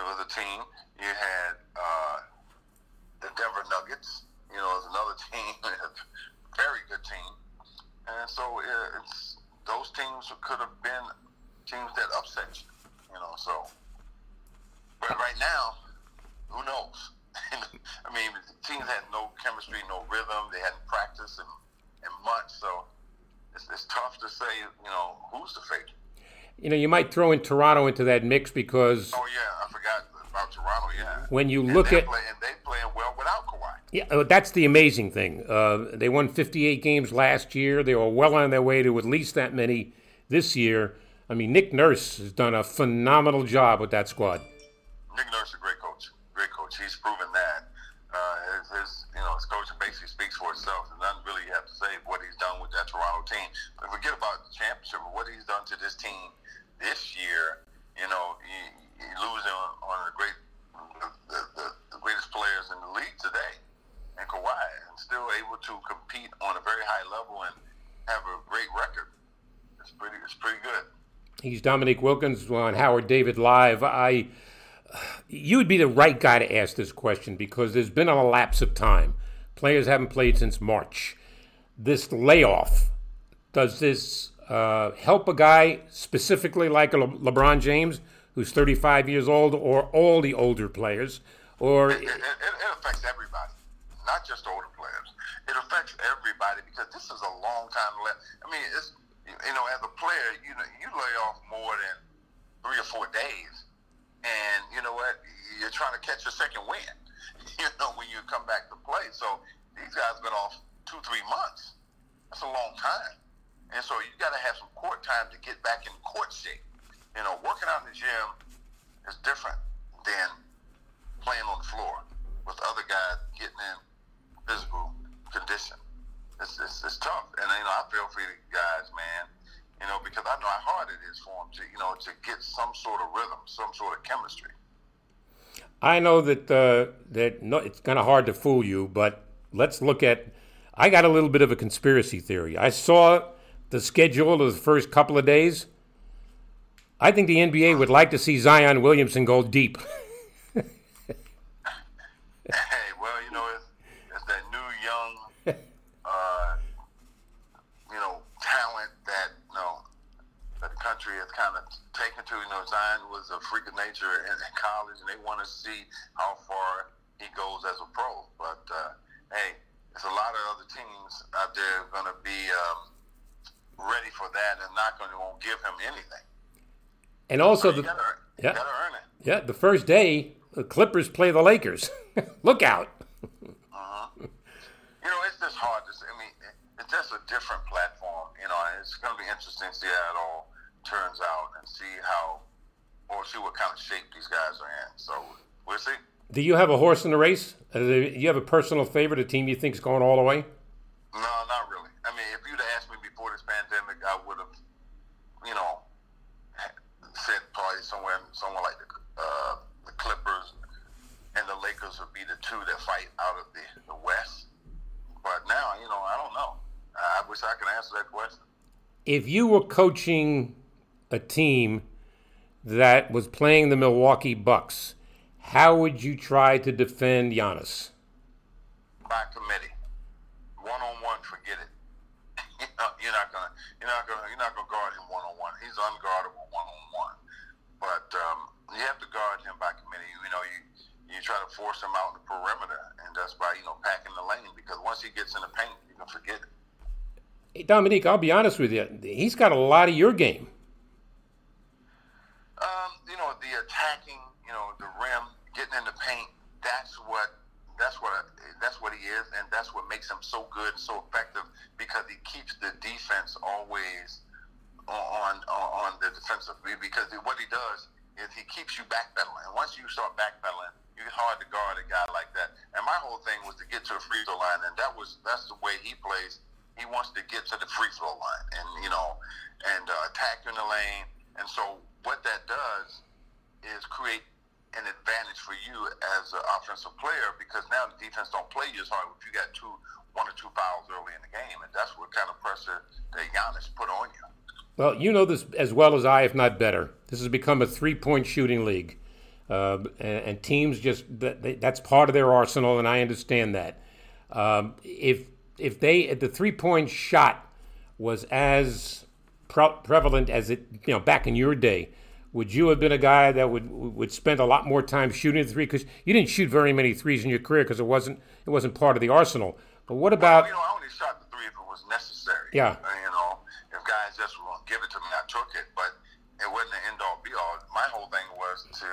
It was a team. You had uh, the Denver Nuggets. You know, it's another team, very good team. And so it's those teams could have been teams that upset you. You know, so. But right now, who knows? I mean, teams had no chemistry, no rhythm. They hadn't practiced in, in months, so it's, it's tough to say, you know, who's the favorite. You know, you might throw in Toronto into that mix because. Oh yeah, I forgot about Toronto. Yeah. When you look at play, and they playing well without Kawhi. Yeah, uh, that's the amazing thing. Uh, they won 58 games last year. They were well on their way to at least that many this year. I mean, Nick Nurse has done a phenomenal job with that squad. Nick Nurse is a great coach. Great coach. He's proven that. Uh, his, his, you know, his coaching basically speaks for itself. And nothing really have to say what he's done with that Toronto team. But forget about the championship, what he's done to this team this year. You know, he, he losing on, on the great, the, the, the greatest players in the league today, and Kawhi, and still able to compete on a very high level and have a great record. It's pretty, it's pretty good. He's Dominique Wilkins on Howard David Live. I you would be the right guy to ask this question because there's been a lapse of time. Players haven't played since March. This layoff, does this uh, help a guy specifically like Le- LeBron James, who's 35 years old, or all the older players? Or it, it, it affects everybody, not just older players. It affects everybody because this is a long time left. I mean, it's you know, as a player, you know, you lay off more than three or four days and you know what? You're trying to catch your second win. You know when you come back to play. So these guys been off two, three months. That's a long time. And so you got to have some court time to get back in court shape. You know, working out in the gym is different than playing on the floor with is for him to, you know, to get some sort of rhythm, some sort of chemistry. I know that uh, that no, it's kind of hard to fool you, but let's look at. I got a little bit of a conspiracy theory. I saw the schedule of the first couple of days. I think the NBA would like to see Zion Williamson go deep. Hey, well, you know, it's, it's that new young, uh, you know, talent that you know that the country has kind of taken to. You know, Zion was a freak of nature in, in college, and they want to see how far he goes as a pro. But uh, hey, there's a lot of other teams out there going to be um, ready for that and not going to give him anything. And also you the gotta, yeah. you earn it. yeah the first day the Clippers play the Lakers. Look out! You know, it's just hard to say. I mean, it's just a different platform. You know, it's going to be interesting to see how it all turns out and see how, or see what kind of shape these guys are in. So we'll see. Do you have a horse in the race? Uh, Do you have a personal favorite, a team you think is going all the way? No, not really. I mean, if you'd asked me before this pandemic, I would have, you know, said probably somewhere, somewhere like the, uh, the Clippers and the Lakers would be the two that fight out of the, the West. But now, you know, I don't know. I wish I could answer that question. If you were coaching a team that was playing the Milwaukee Bucks, how would you try to defend Giannis? by committee. One on one, forget it. You're not gonna, you're not gonna, you're not gonna guard him one on one. He's unguardable one on one. But um, you have to guard him by committee. You know, you you try to force him out in the perimeter, and that's by you know packing the lane because once he gets in the paint, you can forget it. Hey, Dominique, I'll be honest with you. He's got a lot of your game. Um, you know, the attacking, you know, the rim, getting in the paint. That's what. That's what. That's what he is, and that's what makes him so good, so effective, because he keeps the defense always on on, on the defensive. Because what he does is he keeps you backpedaling, and once you start backpedaling, it's hard to guard a guy like that. And my whole thing was to get to the free throw line, and that was that's the way he plays. He wants to get to the free throw line, and you know, and uh, attack in the lane. And so what that does is create an advantage for you as an offensive player because now the defense don't play you as hard if you got two, one or two fouls early in the game, and that's what kind of pressure that Giannis put on you. Well, you know this as well as I, if not better. This has become a three-point shooting league, uh, and, and teams just they, that's part of their arsenal, and I understand that. Um, if if they if the three-point shot was as pre- prevalent as it you know back in your day, would you have been a guy that would would spend a lot more time shooting the three? Because you didn't shoot very many threes in your career because it wasn't it wasn't part of the arsenal. But what about Well, you know, I only shot the three if it was necessary. Yeah. Uh, you know, if guys just were to give it to me, I took it. But it wasn't an end all be all. My whole thing was to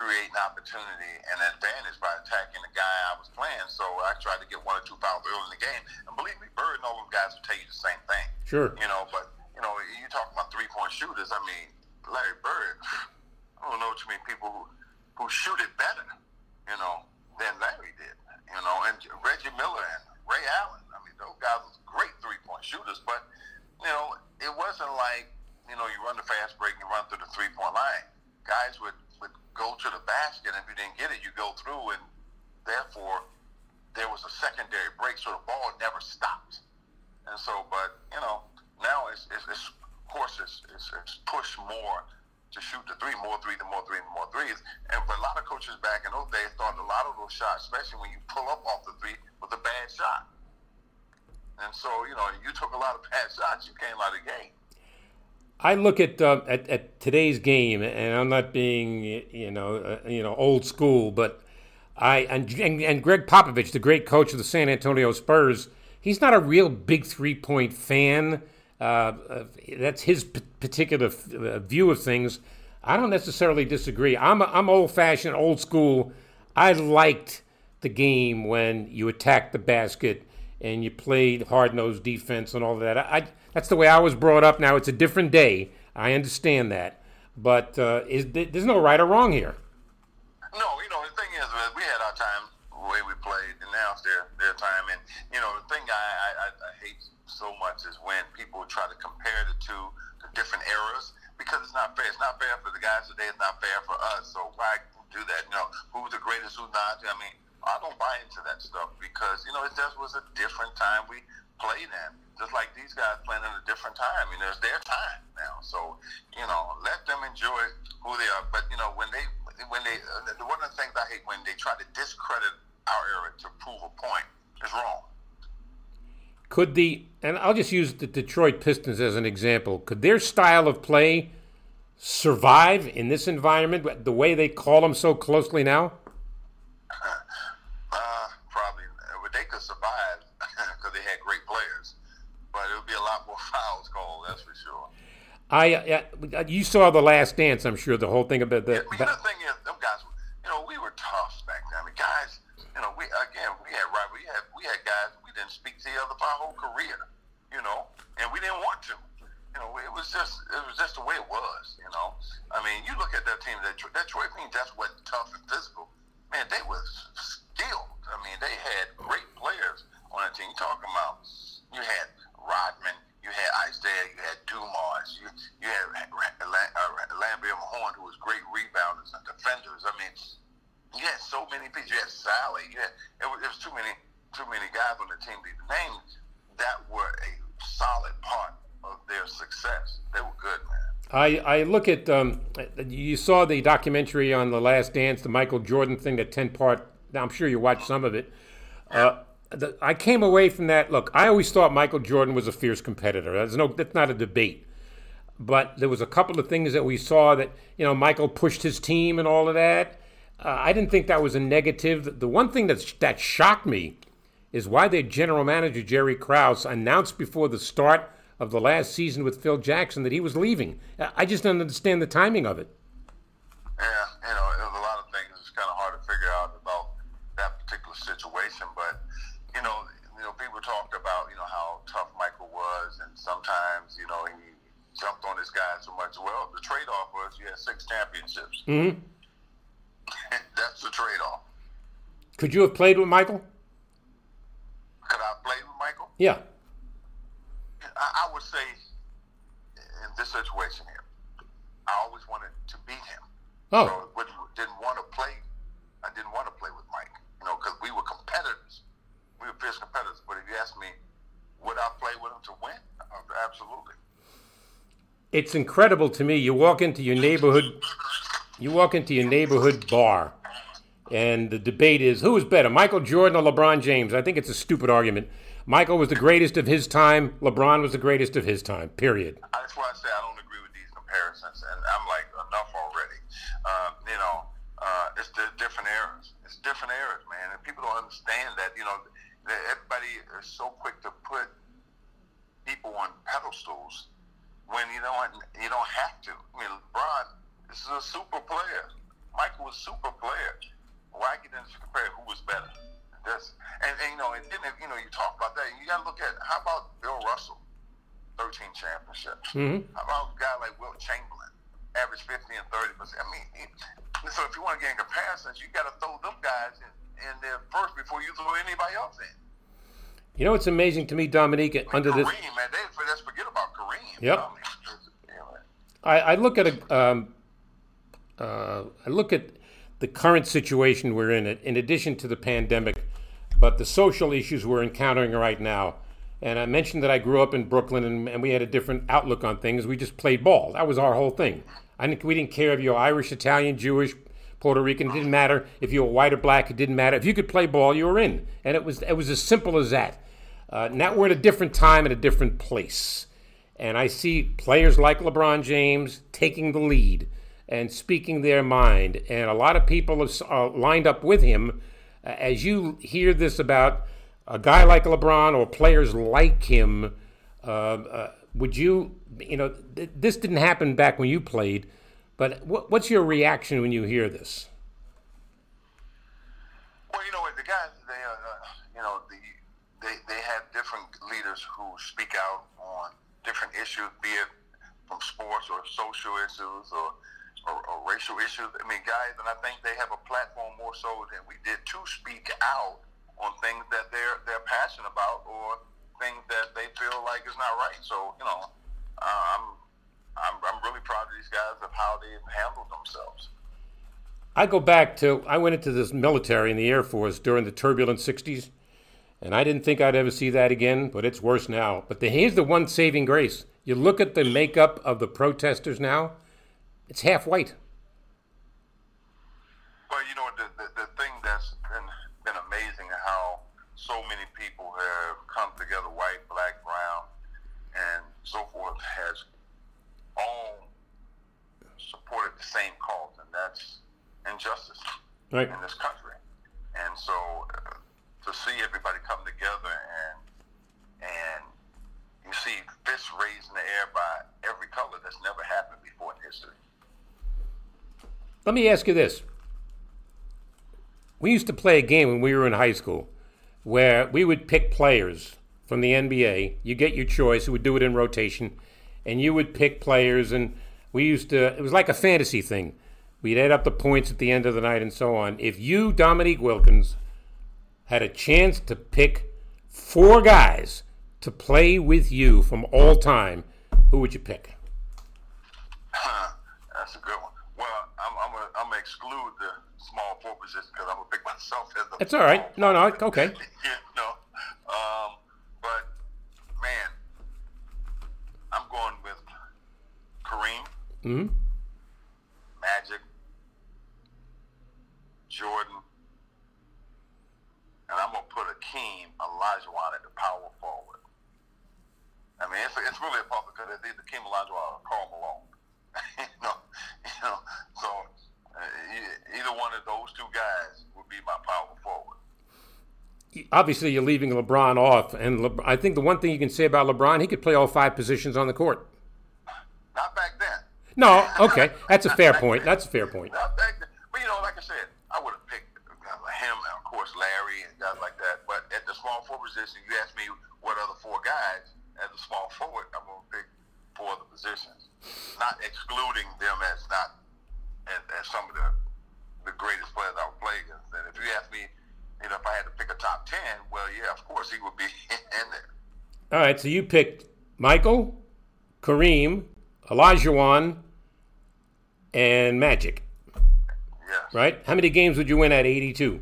create an opportunity and advantage by attacking the guy I was playing. So I tried to get one or two fouls early in the game. And believe me, Bird and all those guys will tell you the same thing. Sure. You know, but you know, you talk about three point shooters. I mean, Larry Bird. I don't know what too many people who, who shoot it better, you know, than Larry did. You know, and Reggie Miller and Ray Allen. I mean, those guys were great three point shooters, but you know, it wasn't like you know you run the fast break and run through the three point line. Guys would would go to the basket, and if you didn't get it, you go through, and therefore there was a secondary break, so the ball never stopped. And so, but you know, now it's it's, it's it's, it's pushed more to shoot the three, more three, the more three, the more threes. And but a lot of coaches back in those days thought a lot of those shots, especially when you pull up off the three, was a bad shot. And so, you know, you took a lot of bad shots, you came out of the game. I look at, uh, at at today's game, and I'm not being you know uh, you know old school, but I and, and and Gregg Popovich, the great coach of the San Antonio Spurs, he's not a real big three point fan. Uh, uh, that's his p- particular f- uh, view of things. I don't necessarily disagree. I'm a, I'm old fashioned, old school. I liked the game when you attacked the basket and you played hard nosed defense and all that. I, I, that's the way I was brought up. Now it's a different day. I understand that, but uh, is there's no right or wrong here. No, you know, the thing is, we had our time the way we played, and now it's their their time. And you know, the thing I, I, I hate so much is when people try to compare the two to different eras because it's not fair. It's not fair for the guys today. It's not fair for us. So why do that? You know, who's the greatest? Who's not? I mean, I don't buy into that stuff because you know it just was a different time we played in. Just like these guys playing in a different time. You know, it's their time now. So you know, let them enjoy who they are. But you know, when they when they uh, one of the things I hate when they try to discredit our era to prove a point is wrong. Could the and I'll just use the Detroit Pistons as an example. Could their style of play survive in this environment, the way they call them so closely now? Uh, probably. But they could survive because they had great players, but it would be a lot more fouls called. That's for sure. I, uh, you saw the Last Dance, I'm sure. The whole thing about the. Yeah, I mean, the thing is, them guys, you know, we were tough back then. I mean, guys, you know, we again, we had right, we had we had guys we didn't speak to each other for our whole career, you know, and we didn't want to. You know, it was just it was just the way it was. You know, I mean, you look at that team, that that Troy team, that's what tough and physical. Man, they was skilled. I mean, they had great players on that team. You talking about you had Rodman, you had Isiah, you had Dumars, you you had uh, Laimbeer Mahorn, who was great rebounders and defenders. I mean, you had so many people. You had Salley. You had it was, it was too many too many guys on the team to name that were a solid part of their success. They were good, man. I, look at um, you saw the documentary on the Last Dance, the Michael Jordan thing, the ten part. I'm sure you watched some of it. Uh, the, I came away from that. Look, I always thought Michael Jordan was a fierce competitor. There's no, that's not a debate. But there was a couple of things that we saw that you know Michael pushed his team and all of that. Uh, I didn't think that was a negative. The one thing that that shocked me is why their general manager Jerry Krause announced before the start of the last season with Phil Jackson that he was leaving. I just don't understand the timing of it. Yeah, you know, there's a lot of things it's kind of hard to figure out about that particular situation, but you know, you know, people talked about you know how tough Michael was, and sometimes you know he jumped on this guy so much. Well, the trade-off was you had six championships. Mm-hmm. That's the trade-off. Could you have played with Michael? Could I have played with Michael? Yeah. I, I would say in this situation here, I always wanted to beat him. Oh. So didn't want to play. I didn't want to play with Mike, you know, because we were competitors. We were fierce competitors. But if you ask me, would I play with him to win? Absolutely. It's incredible to me. You walk into your neighborhood, you walk into your neighborhood bar, and the debate is who is better, Michael Jordan or LeBron James? I think it's a stupid argument. Michael was the greatest of his time. LeBron was the greatest of his time. Period. That's why I say I don't agree with these comparisons, and I'm like enough already. Uh, you know, uh, it's the different eras. It's different eras, man, and people don't understand that. You know, that everybody is so quick to put people on pedestals when you don't you don't have to. I mean, LeBron, this is a super player. Michael was super player. Why get into compare who was better? That's and, and you know, and then you know, you talk about that. You got to look at how about Bill Russell, thirteen championships. Mm-hmm. How about a guy like Wilt Chamberlain, average fifty and thirty percent? I mean, so if you want to get in comparisons, you got to throw them guys in, in there first before you throw anybody else in. You know, it's amazing to me, Dominique. Like under Kareem, this, man, they, let's forget about Kareem. Yep. I, mean, I, I look at a, um, uh, I look at the current situation we're in. In addition to the pandemic, but the social issues we're encountering right now. And I mentioned that I grew up in Brooklyn and, and, we had a different outlook on things. We just played ball. That was our whole thing. I didn't, we didn't care if you were Irish, Italian, Jewish, Puerto Rican. It didn't matter if you were white or black. It didn't matter. If you could play ball, you were in. And it was, it was as simple as that. Uh, now we're at a different time and a different place. And I see players like LeBron James taking the lead and speaking their mind. And a lot of people have uh, lined up with him as you hear this about a guy like LeBron or players like him, uh, uh, would you, you know, th- this didn't happen back when you played, but what, what's your reaction when you hear this? Well, you know, the guys, they, uh, you know, the they they have different leaders who speak out on different issues, be it from sports or social issues or or, or racial issues. I mean, guys, and I think they have a platform more so than we did to speak out on things that they're they're passionate about or things that they feel like is not right. So you know, uh, I'm I'm I'm really proud of these guys of how they've handled themselves. I go back to I went into this military in the Air Force during the turbulent '60s, and I didn't think I'd ever see that again. But it's worse now. But the, here's the one saving grace: you look at the makeup of the protesters now; it's half white. Well, you know the the, the thing that's been been amazing how so many people have come together, white, black, brown, and so forth, has all supported the same cause, and that's injustice Right. in this country. And so uh, to see everybody come together and and you see fists raised in the air by every color that's never happened before in history. Let me ask you this. We used to play a game when we were in high school where we would pick players from the NBA. You get your choice, we would do it in rotation, and you would pick players and we used to it was like a fantasy thing. We'd add up the points at the end of the night and so on. If you, Dominique Wilkins, had a chance to pick four guys to play with you from all time, who would you pick? That's a good one. I'm gonna, exclude the small four position because I'm gonna pick myself as the. That's all right. No, no, okay. you know, um, but man, I'm going with Kareem, hmm Magic, Jordan, and I'm gonna put Akeem Olajuwon at the power forward. I mean, it's, it's really a problem because it's either Akeem Olajuwon or Karl Malone. you know, you know, so either one of those two guys would be my power forward. obviously you're leaving LeBron off, and Le- I think the one thing you can say about LeBron, he could play all five positions on the court. Not back then. No, okay, that's a fair point. That's a fair point. Not back then. But you know, like I said, I would have picked uh, him of course Larry and guys like that. But at the small forward position, you asked me what other four guys as a small forward, I'm gonna pick four of the positions. Not excluding them as not as, as some of the the greatest players I would play against. And if you ask me, you know, if I had to pick a top ten, well yeah, of course he would be in there. All right, so you picked Michael, Kareem, Olajuwon, and Magic, Yes. right? How many games would you win at 82?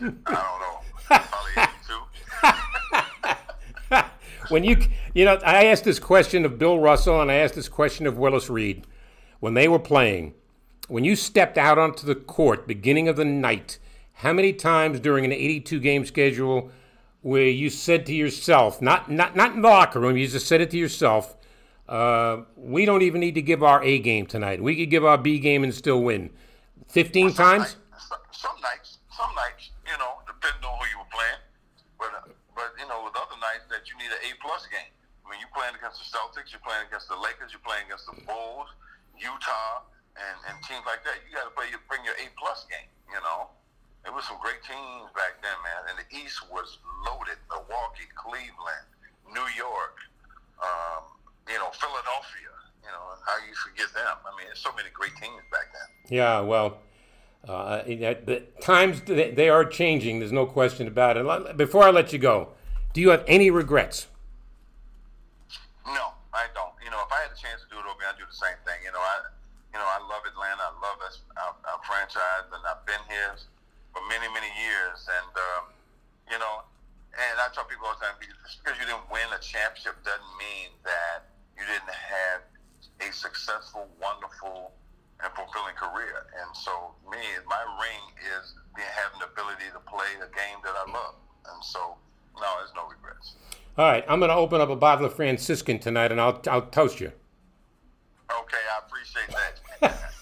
I don't know. Probably eighty-two. when you you know i asked this question of bill russell and i asked this question of willis reed when they were playing when you stepped out onto the court beginning of the night how many times during an 82 game schedule where you said to yourself not not not in the locker room you just said it to yourself uh, we don't even need to give our a game tonight we could give our b game and still win 15 Some times nights- Some, nights, some nights, you know, depending on who you were playing. But uh, but you know, with other nights that you need an A plus game. I mean, you're playing against the Celtics, you're playing against the Lakers, you're playing against the Bulls, Utah, and, and teams like that. You got to play, you bring your A plus game. You know, it was some great teams back then, man. And the East was loaded: Milwaukee, Cleveland, New York, um, you know, Philadelphia. You know, how you forget them? I mean, there's so many great teams back then. Yeah, well, uh, the times they they are changing. There's no question about it. Before I let you go, do you have any regrets? No, I don't. You know, if I had a chance to do it over, I'd do the same thing. You know, I, you know, I love Atlanta. I love us, our, our franchise, and I've been here for many, many years. And um, you know, and I tell people all the time, just because you didn't win a championship doesn't mean that you didn't have a successful, wonderful, and fulfilling career. And so, me, my ring is having the ability to play the game that I love. And so, no, there's no regrets. All right, I'm going to open up a bottle of Franciscan tonight, and I'll I'll toast you. Okay, I appreciate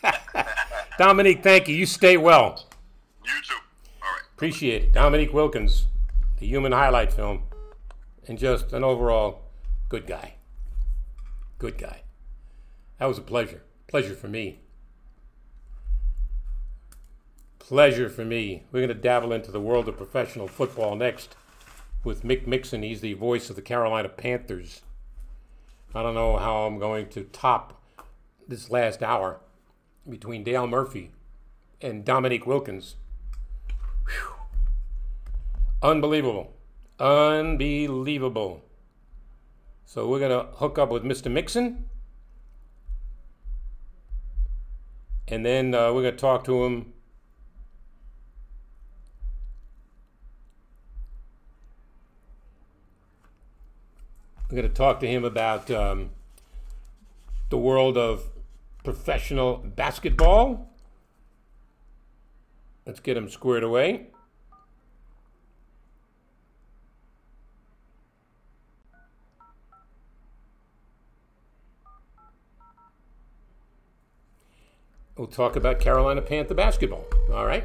that. Dominique, thank you. You stay well. You too. All right. Appreciate it. Dominique Wilkins, the human highlight film, and just an overall good guy. Good guy. That was a pleasure. Pleasure for me. Pleasure for me. We're going to dabble into the world of professional football next with Mick Mixon. He's the voice of the Carolina Panthers. I don't know how I'm going to top this last hour between Dale Murphy and Dominique Wilkins. Whew. Unbelievable. Unbelievable. So we're going to hook up with Mr. Mixon. And then uh, we're going to talk to him. We're going to talk to him about um, the world of professional basketball. Let's get him squared away. We'll talk about Carolina Panther basketball. All right.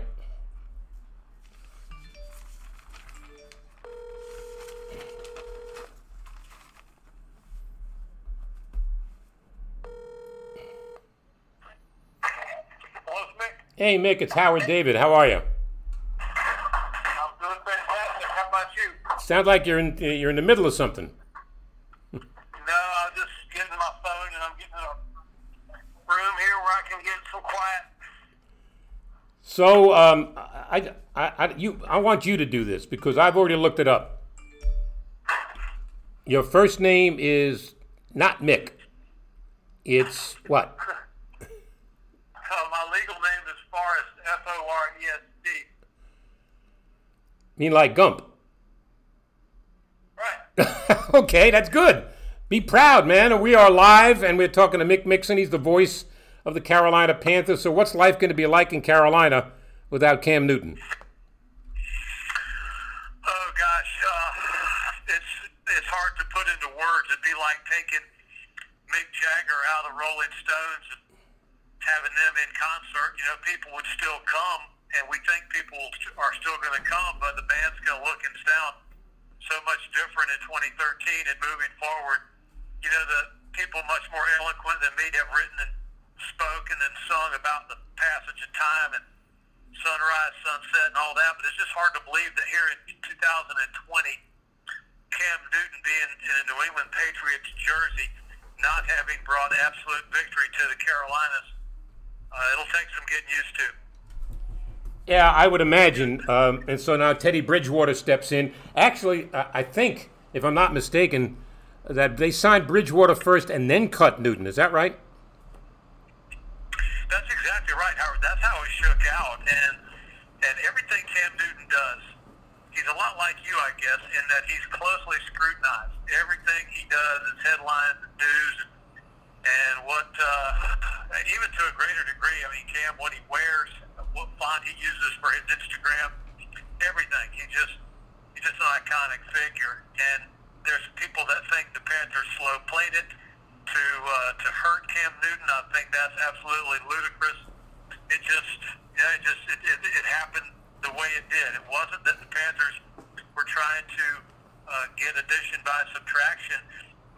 Hey, Mick, it's Howard David. How are you? I'm doing fantastic. How about you? Sounds like you're in you're in the middle of something. No, I'm just getting my phone and I'm getting a room here where I can get some quiet. So, um, I, I, I, you, I want you to do this because I've already looked it up. Your first name is not Mick. It's what? Uh, my legal name is Forrest, F O R E S T. mean like Gump. Right. okay, that's good. Be proud, man. We are live, and we're talking to Mick Mixon. He's the voice of the Carolina Panthers. So, what's life going to be like in Carolina without Cam Newton? Oh gosh, uh, it's it's hard to put into words. It'd be like taking Mick Jagger out of the Rolling Stones and having them in concert. You know, people would still come, and we think people are still going to come, but the band's going to look and sound so much different in 2013 and moving forward. You know, the people much more eloquent than me have written and spoken and sung about the passage of time and sunrise, sunset, and all that. But it's just hard to believe that here in 2020, Cam Newton being in a New England Patriots jersey, not having brought absolute victory to the Carolinas, uh, it'll take some getting used to. Yeah, I would imagine. Um, and so now Teddy Bridgewater steps in. Actually, I think, if I'm not mistaken, that they signed Bridgewater first and then cut Newton. Is that right? That's exactly right, Howard. That's how it shook out, and and everything Cam Newton does, he's a lot like you, I guess, in that he's closely scrutinized. Everything he does is headlines and news, and what uh, even to a greater degree. I mean, Cam, what he wears, what font he uses for his Instagram, everything. He just he's just an iconic figure, and there's people that think the Panthers slow played it to uh, to hurt Cam Newton. I think that's absolutely ludicrous. It just, yeah, it just it, it, it happened the way it did. It wasn't that the Panthers were trying to uh, get addition by subtraction.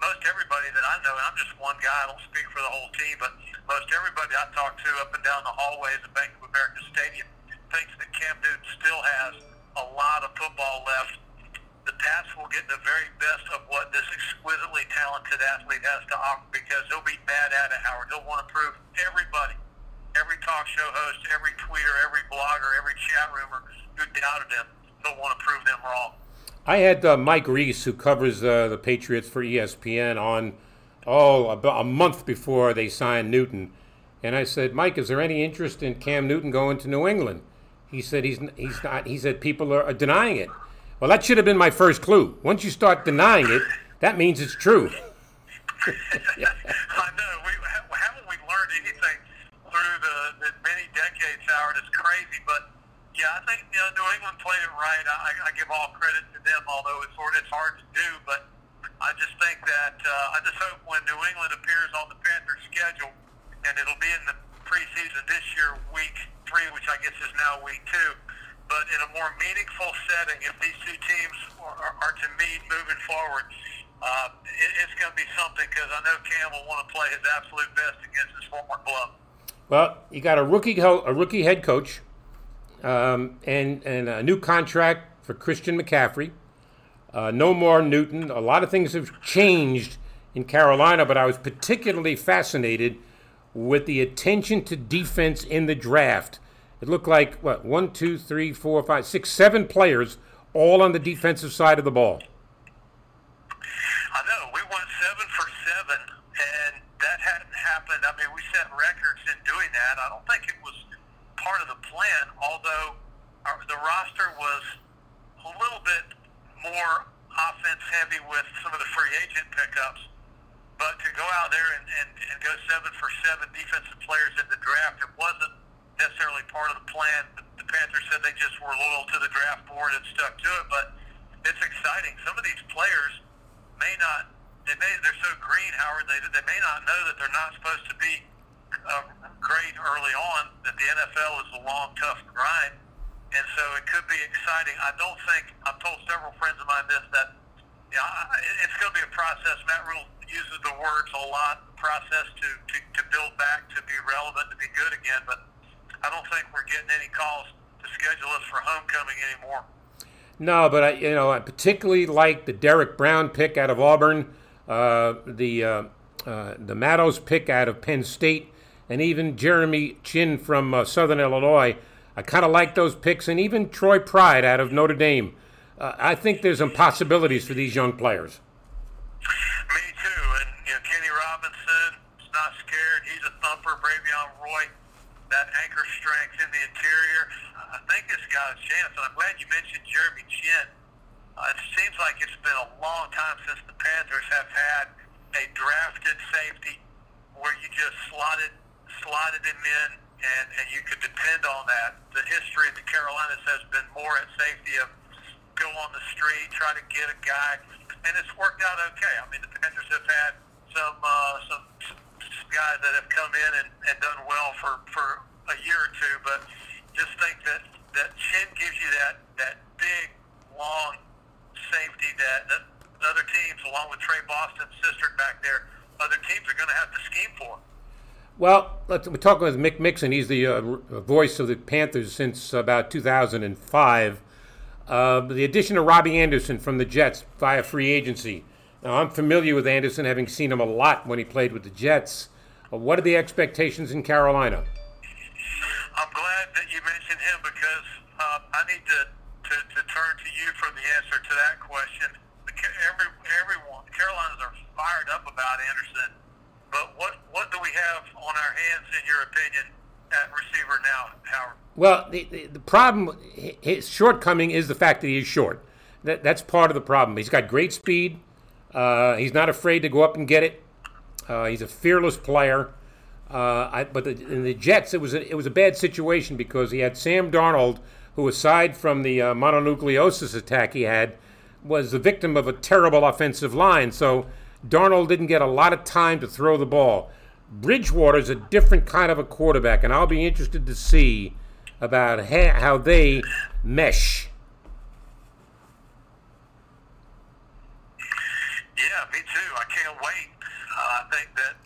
Most everybody that I know, and I'm just one guy. I don't speak for the whole team, but most everybody I talk to up and down the hallways of Bank of America Stadium thinks that Cam Newton still has a lot of football left the Pats will get the very best of what this exquisitely talented athlete has to offer because he'll be mad at it, Howard. He'll want to prove everybody, every talk show host, every tweeter, every blogger, every chat roomer who doubted him, he'll want to prove them wrong. I had uh, Mike Reese, who covers uh, the Patriots for ESPN, on oh about a month before they signed Newton, and I said, Mike, is there any interest in Cam Newton going to New England? He said he's he's not. He said people are, denying it. Well, that should have been my first clue. Once you start denying it, that means it's true. I know. We haven't we learned anything through the, the many decades, Howard. It's crazy, but yeah, I think you know, New England played it right. I, I give all credit to them, although it's sort it's hard to do. But I just think that uh, I just hope when New England appears on the Panthers schedule, and it'll be in the preseason this year, week three, which I guess is now week two. But in a more meaningful setting, if these two teams are, are, are to meet moving forward, uh, it, it's going to be something because I know Cam will want to play his absolute best against his former club. Well, you got a rookie a rookie head coach, um, and and a new contract for Christian McCaffrey. Uh, no more Newton. A lot of things have changed in Carolina, but I was particularly fascinated with the attention to defense in the draft. It looked like what one, two, three, four, five, six, seven players all on the defensive side of the ball. I know we went seven for seven, and that hadn't happened. I mean, we set records in doing that. I don't think it was part of the plan, although our, the roster was a little bit more offense heavy with some of the free agent pickups. But to go out there and, and, and go seven for seven defensive players in the draft, it wasn't necessarily part of the plan. The, the Panthers said they just were loyal to the draft board and stuck to it. But it's exciting. Some of these players may not. They may they're so green, Howard. They they may not know that they're not supposed to be uh, great early on. That the NFL is a long, tough grind, and so it could be exciting. I don't think I've told several friends of mine this that yeah, it's going to be a process. Matt Rhule uses the words a lot. Process to, to to build back, to be relevant, to be good again. But I don't think we're getting any calls to schedule us for homecoming anymore. No, but I, you know, I particularly like the Derrick Brown pick out of Auburn, uh, the uh, uh, the Matos pick out of Penn State, and even Jeremy Chinn from uh, Southern Illinois. I kind of like those picks, and even Troy Pride out of Notre Dame. Uh, I think there's some possibilities for these young players. Me too, and you know, Kenny Robinson is not scared. He's a thumper. Bravvion Roy, that anchor strength in the interior. I think it's got a chance, and I'm glad you mentioned Jeremy Chinn. Uh, it seems like it's been a long time since the Panthers have had a drafted safety where you just slotted slotted him in and, and you could depend on that. The history of the Carolinas has been more at safety of go on the street, try to get a guy, and it's worked out okay. I mean, the Panthers have had some uh, some, some guys that have come in and, and done well for, for a year or two, but just think that that Chinn gives you that that big, long safety that, that other teams, along with Tre Boston's sister back there, other teams are going to have to scheme for. Well, let's, we're talking with Mick Mixon. He's the uh, voice of the Panthers since about 2005. Uh, the addition of Robbie Anderson from the Jets via free agency. Now, I'm familiar with Anderson, having seen him a lot when he played with the Jets. Uh, what are the expectations in Carolina? I'm glad that you mentioned him because uh, I need to, to, to turn to you for the answer to that question. Every, everyone, Carolinas are fired up about Anderson, but what, what do have on our hands, in your opinion, at receiver now, Howard? Well, the, the, the problem, his shortcoming is the fact that he is short. That, that's part of the problem. He's got great speed. Uh, he's not afraid to go up and get it. Uh, he's a fearless player. Uh, I, but the, in the Jets, it was a, it was a bad situation because he had Sam Darnold, who, aside from the uh, mononucleosis attack he had, was the victim of a terrible offensive line. So Darnold didn't get a lot of time to throw the ball. Bridgewater's a different kind of a quarterback, and I'll be interested to see about ha- how they mesh. Yeah, me too. I can't wait. Uh, I think that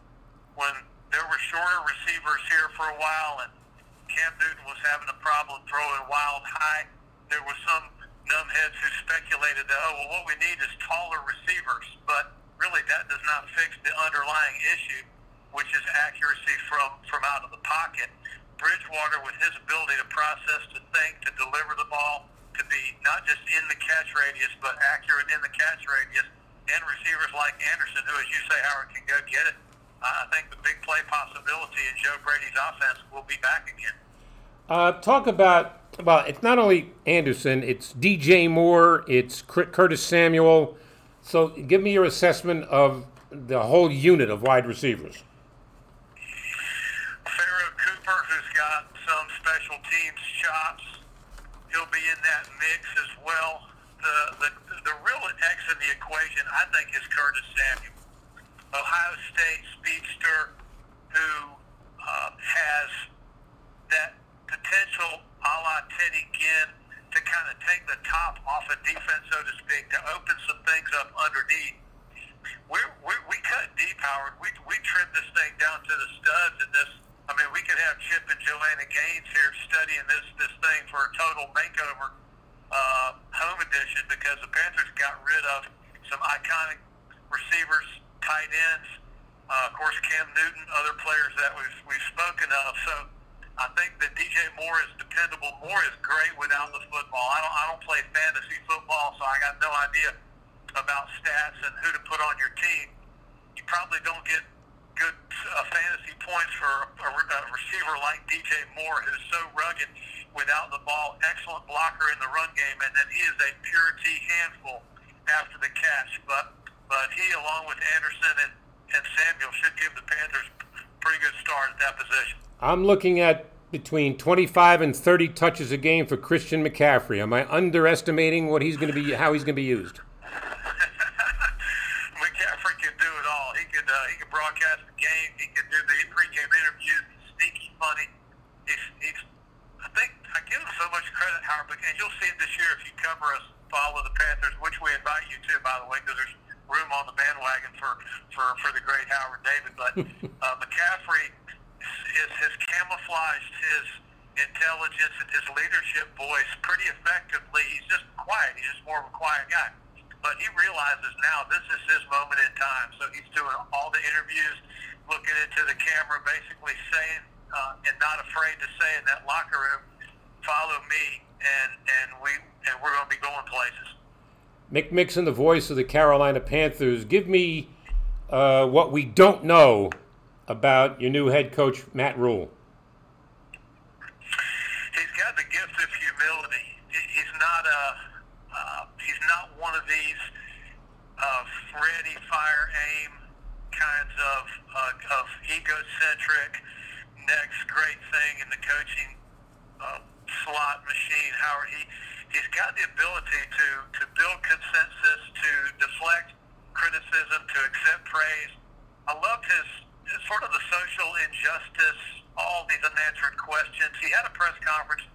when there were shorter receivers here for a while, and Cam Newton was having a problem throwing wild high, there was some numbheads who speculated that, oh, well, what we need is taller receivers. But really, that does not fix the underlying issue, which is accuracy from, from out of the pocket. Bridgewater, with his ability to process, to think, to deliver the ball, to be not just in the catch radius, but accurate in the catch radius, and receivers like Anderson, who, as you say, Howard, can go get it. I think the big play possibility in Joe Brady's offense will be back again. Uh, talk about well, it's not only Anderson, it's DJ Moore, it's Curtis Samuel. So, give me your assessment of the whole unit of wide receivers. Who's got some special teams chops, he'll be in that mix as well. The, the, the real X in the equation, I think, is Curtis Samuel. Ohio State speedster who uh, has that potential a la Teddy Ginn to kind of take the top off of defense, so to speak, to open some things up underneath. We're, we're, we cut deep, Howard. We, we trimmed this thing down to the studs in this. I mean, we could have Chip and Joanna Gaines here studying this, this thing for a total makeover uh, home edition because the Panthers got rid of some iconic receivers, tight ends, Uh, of course, Cam Newton, other players that we've, we've spoken of. So I think that DJ Moore is dependable. Moore is great without the football. I don't, I don't play fantasy football, so I got no idea about stats and who to put on your team. You probably don't get good uh, fantasy points for a, a receiver like DJ Moore, who's so rugged without the ball, excellent blocker in the run game, and then he is a pure T handful after the catch. But but he, along with Anderson and, and Samuel, should give the Panthers pretty good start at that position. I'm looking at between 25 and 30 touches a game for Christian McCaffrey. Am I underestimating what he's going to be, how he's going to be used? McCaffrey can do it all. He could uh, he could broadcast the game. He could do the pregame interviews. He's sneaky funny. He's, he's I think I give him so Howard. And you'll see it this year if you cover us, follow the Panthers, which we invite you to, by the way, because there's room on the bandwagon for for for the great Howard David. But uh, McCaffrey is, has camouflaged his intelligence and his leadership voice pretty effectively. He's just quiet. He's just more of a quiet guy. But he realizes now this is his moment in time. So he's doing all the interviews, looking into the camera, basically saying, uh, and not afraid to say in that locker room, "Follow me," and and we and we're going to be going places. Mick Mixon, the voice of the Carolina Panthers. Give me uh, what we don't know about your new head coach, Matt Rhule. He's got the gift of humility. He's not a. Uh, he's not one of these uh, ready, fire, aim kinds of uh, of egocentric next great thing in the coaching uh, slot machine. Howard, he he's got the ability to to build consensus, to deflect criticism, to accept praise. I loved his, his sort of the social injustice, all these unanswered questions. He had a press conference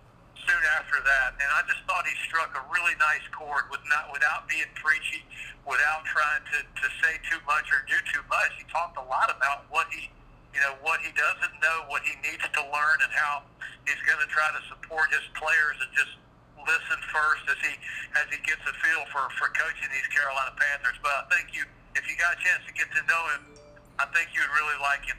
soon after that, and I just thought he struck a really nice chord with not without being preachy, without trying to, to say too much or do too much. He talked a lot about what he you know what he doesn't know, what he needs to learn, and how he's going to try to support his players and just listen first as he as he gets a feel for for coaching these Carolina Panthers. But I think you, if you got a chance to get to know him, I think you'd really like him.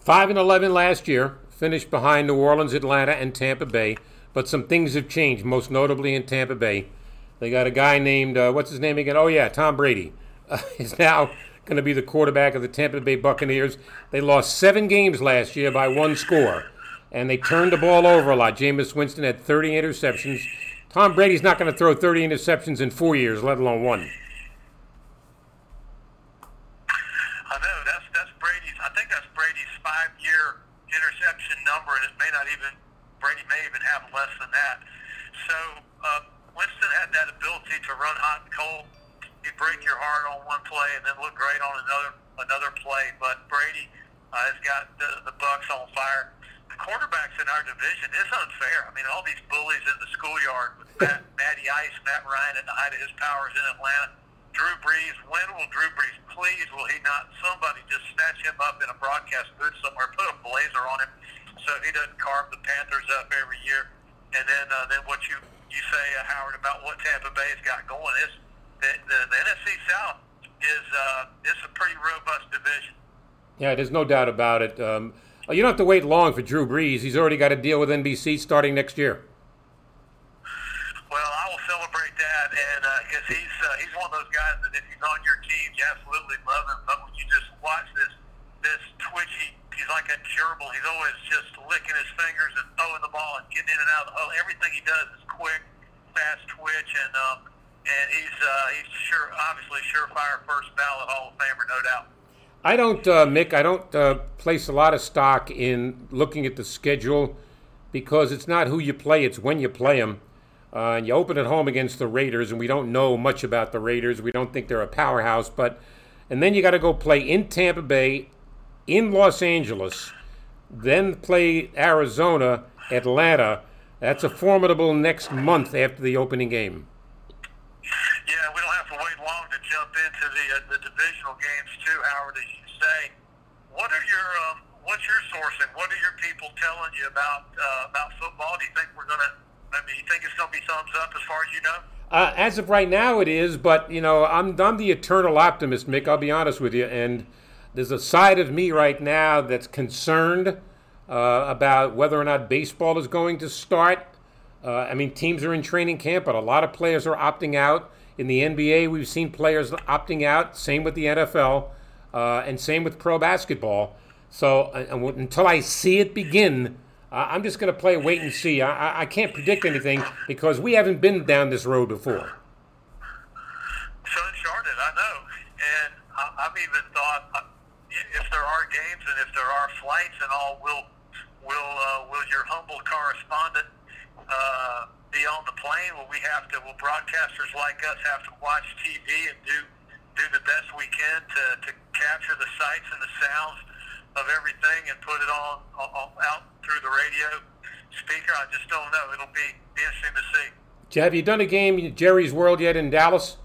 Five and eleven last year, finished behind New Orleans, Atlanta, and Tampa Bay. But some things have changed, most notably in Tampa Bay. They got a guy named uh, what's his name again? Oh yeah, Tom Brady. Uh, is now going to be the quarterback of the Tampa Bay Buccaneers. They lost seven games last year by one score, and they turned the ball over a lot. Jameis Winston had 30 interceptions. Tom Brady's not going to throw 30 interceptions in four years, let alone one. I know that's that's Brady's. I think that's Brady's five-year interception number, and it may not even Brady may even have less than that. So uh, Winston had that ability to run hot and cold. He'd break your heart on one play and then look great on another another play. But Brady uh, has got the, the Bucks on fire. The quarterbacks in our division is unfair. I mean, all these bullies in the schoolyard with Matt, Matty Ice, Matt Ryan at the height of his powers in Atlanta. Drew Brees, when will Drew Brees please will he not somebody just snatch him up in a broadcast booth somewhere, put a blazer on him so he doesn't carve the Panthers up every year. And then uh, then what you you say uh, Howard about what Tampa Bay's got going is the, the, the NFC South is uh, is a pretty robust division. Yeah, there's no doubt about it. Um, you don't have to wait long for Drew Brees. He's already got a deal with NBC starting next year. Well, I will celebrate that, and because uh, he's uh, he's one of those guys that if he's on your team, you absolutely love him. But when you just watch this this twitchy, he's like a gerbil. He's always just licking his fingers and throwing the ball and getting in and out of the hole. Everything he does is quick, fast twitch, and um, and he's uh, he's sure obviously surefire first ballot Hall of Famer, no doubt. I don't, uh, Mick. I don't uh, place a lot of stock in looking at the schedule because it's not who you play; it's when you play them. Uh, and you open at home against the Raiders, and we don't know much about the Raiders. We don't think they're a powerhouse, but and then you got to go play in Tampa Bay, in Los Angeles, then play Arizona, Atlanta. That's a formidable next month after the opening game. Yeah, we don't have to wait long to jump into the uh, the divisional games too, Howard. As you say, what are your um, what's your sourcing? What are your people telling you about uh, about football? Do you think we're gonna? I mean, you think it's gonna be thumbs up as far as you know? Uh, as of right now, it is, but you know, I'm I'm the eternal optimist, Mick. I'll be honest with you, and there's a side of me right now that's concerned uh, about whether or not baseball is going to start. Uh, I mean, teams are in training camp, but a lot of players are opting out. In the NBA, we've seen players opting out. Same with the NFL, uh, and same with pro basketball. So uh, until I see it begin, I'm just going to play wait and see. I, I can't predict anything because we haven't been down this road before. So uncharted, I know, and I've even thought uh, if there are games and if there are flights and all, will will uh, will your humble correspondent uh, be on the plane? Will we have to? Will broadcasters like us have to watch TV and do do the best we can to, to capture the sights and the sounds of everything and put it on, on out through the radio speaker? I just don't know. It'll be, interesting to see. Have you done a game in Jerry's World yet in Dallas?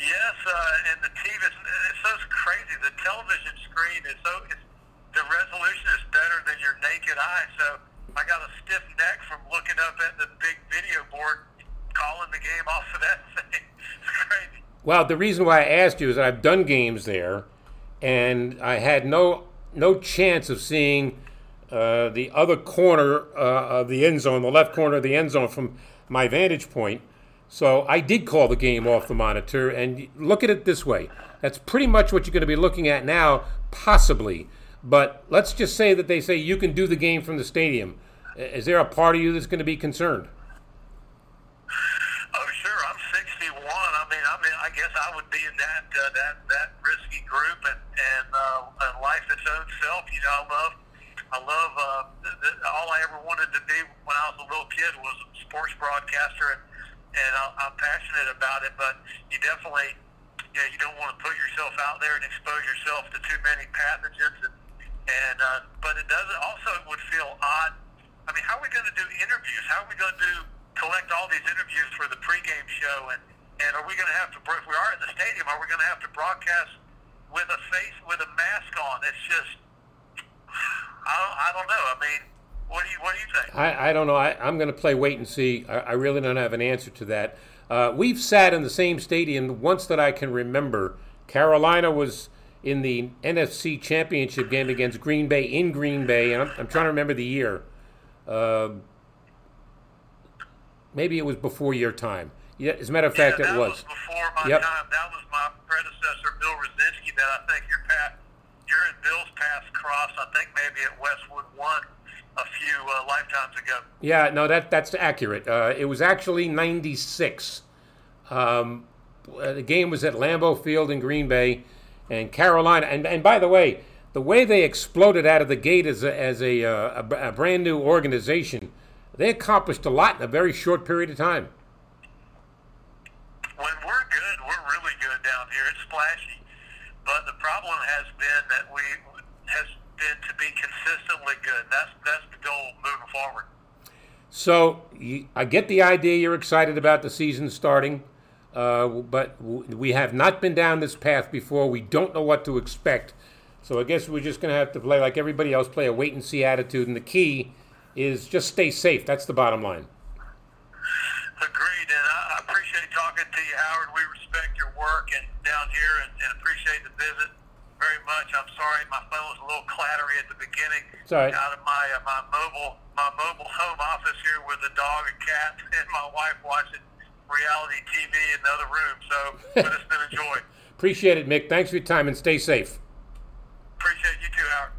Yes, uh, and the TV is it's so crazy. The television screen is so it's, the resolution is better than your naked eye. So I got a stiff neck from looking up at the big video board, calling the game off of that thing. It's crazy. Well, the reason why I asked you is I've done games there, and I had no no chance of seeing uh, the other corner uh, of the end zone, the left corner of the end zone from my vantage point. So I did call the game off the monitor, and look at it this way. That's pretty much what you're going to be looking at now, possibly. But let's just say that they say you can do the game from the stadium. Is there a part of you that's going to be concerned? Oh, sure. I'm 61. I mean, I mean, I guess I would be in that uh, that that risky group, and and, uh, and life its own self. You know, I love I love uh, all I ever wanted to be when I was a little kid was a sports broadcaster. And, and I'm passionate about it. But you definitely, you know, you don't want to put yourself out there and expose yourself to too many pathogens. And, and uh, but it does also it would feel odd. I mean, how are we going to do interviews? How are we going to do collect all these interviews for the pregame show? And and are we going to have to? If we are in the stadium, are we going to have to broadcast with a face with a mask on? It's just, I don't, I don't know. I mean what do you What do you think? I, I don't know. I, am going to play wait and see. I, I, really don't have an answer to that. Uh, we've sat in the same stadium once that I can remember. Carolina was in the NFC Championship game against Green Bay in Green Bay, and I'm, I'm trying to remember the year. Uh, maybe it was before your time. Yeah, as a matter of fact, yeah, it was. was. before my yep. time. That was my predecessor, Bill Rosinski. That I think you're Pat, you're in Bill's paths cross. I think maybe at Westwood One a few uh, lifetimes ago. Yeah, no, that that's accurate. Uh, it was actually '96. Um, the game was at Lambeau Field in Green Bay, and Carolina. And, and by the way, the way they exploded out of the gate as a, as a, uh, a, a brand new organization, they accomplished a lot in a very short period of time. When we're good, we're really good down here. It's splashy, but the problem has been that we has been to be consistently good. That's that's the goal moving forward. So I get the idea. You're excited about the season starting, uh, but we have not been down this path before. We don't know what to expect. So I guess we're just going to have to play like everybody else, play a wait and see attitude. And the key is just stay safe. That's the bottom line. Agreed, and I appreciate talking to you, Howard. We respect your work and down here, and, and appreciate the visit very much. I'm sorry, my phone was a little clattery at the beginning. Sorry. Out of my uh, my mobile my mobile home office here with a dog and cat and my wife watching reality TV in the other room. So, but it's been a joy. Appreciate it, Mick. Thanks for your time and stay safe. Appreciate you too, Howard.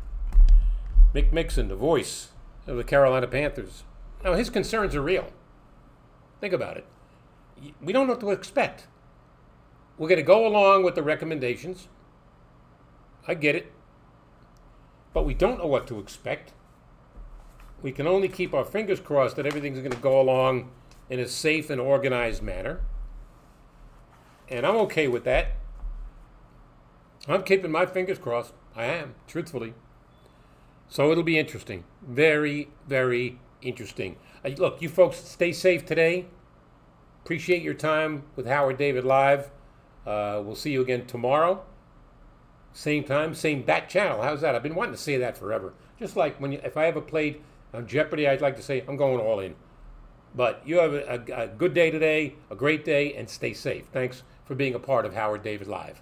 Mick Mixon, the voice of the Carolina Panthers. Now, his concerns are real. Think about it. We don't know what to expect. We're going to go along with the recommendations. I get it. But we don't know what to expect. We can only keep our fingers crossed that everything's going to go along in a safe and organized manner. And I'm okay with that. I'm keeping my fingers crossed. I am, truthfully. So it'll be interesting. Very, very interesting. Uh, look, you folks stay safe today. Appreciate your time with Howard David Live. Uh, we'll see you again tomorrow. Same time, same bat channel. How's that? I've been wanting to say that forever. Just like when you, if I ever played on Jeopardy, I'd like to say I'm going all in. But you have a, a, a good day today, a great day, and stay safe. Thanks for being a part of Howard David Live.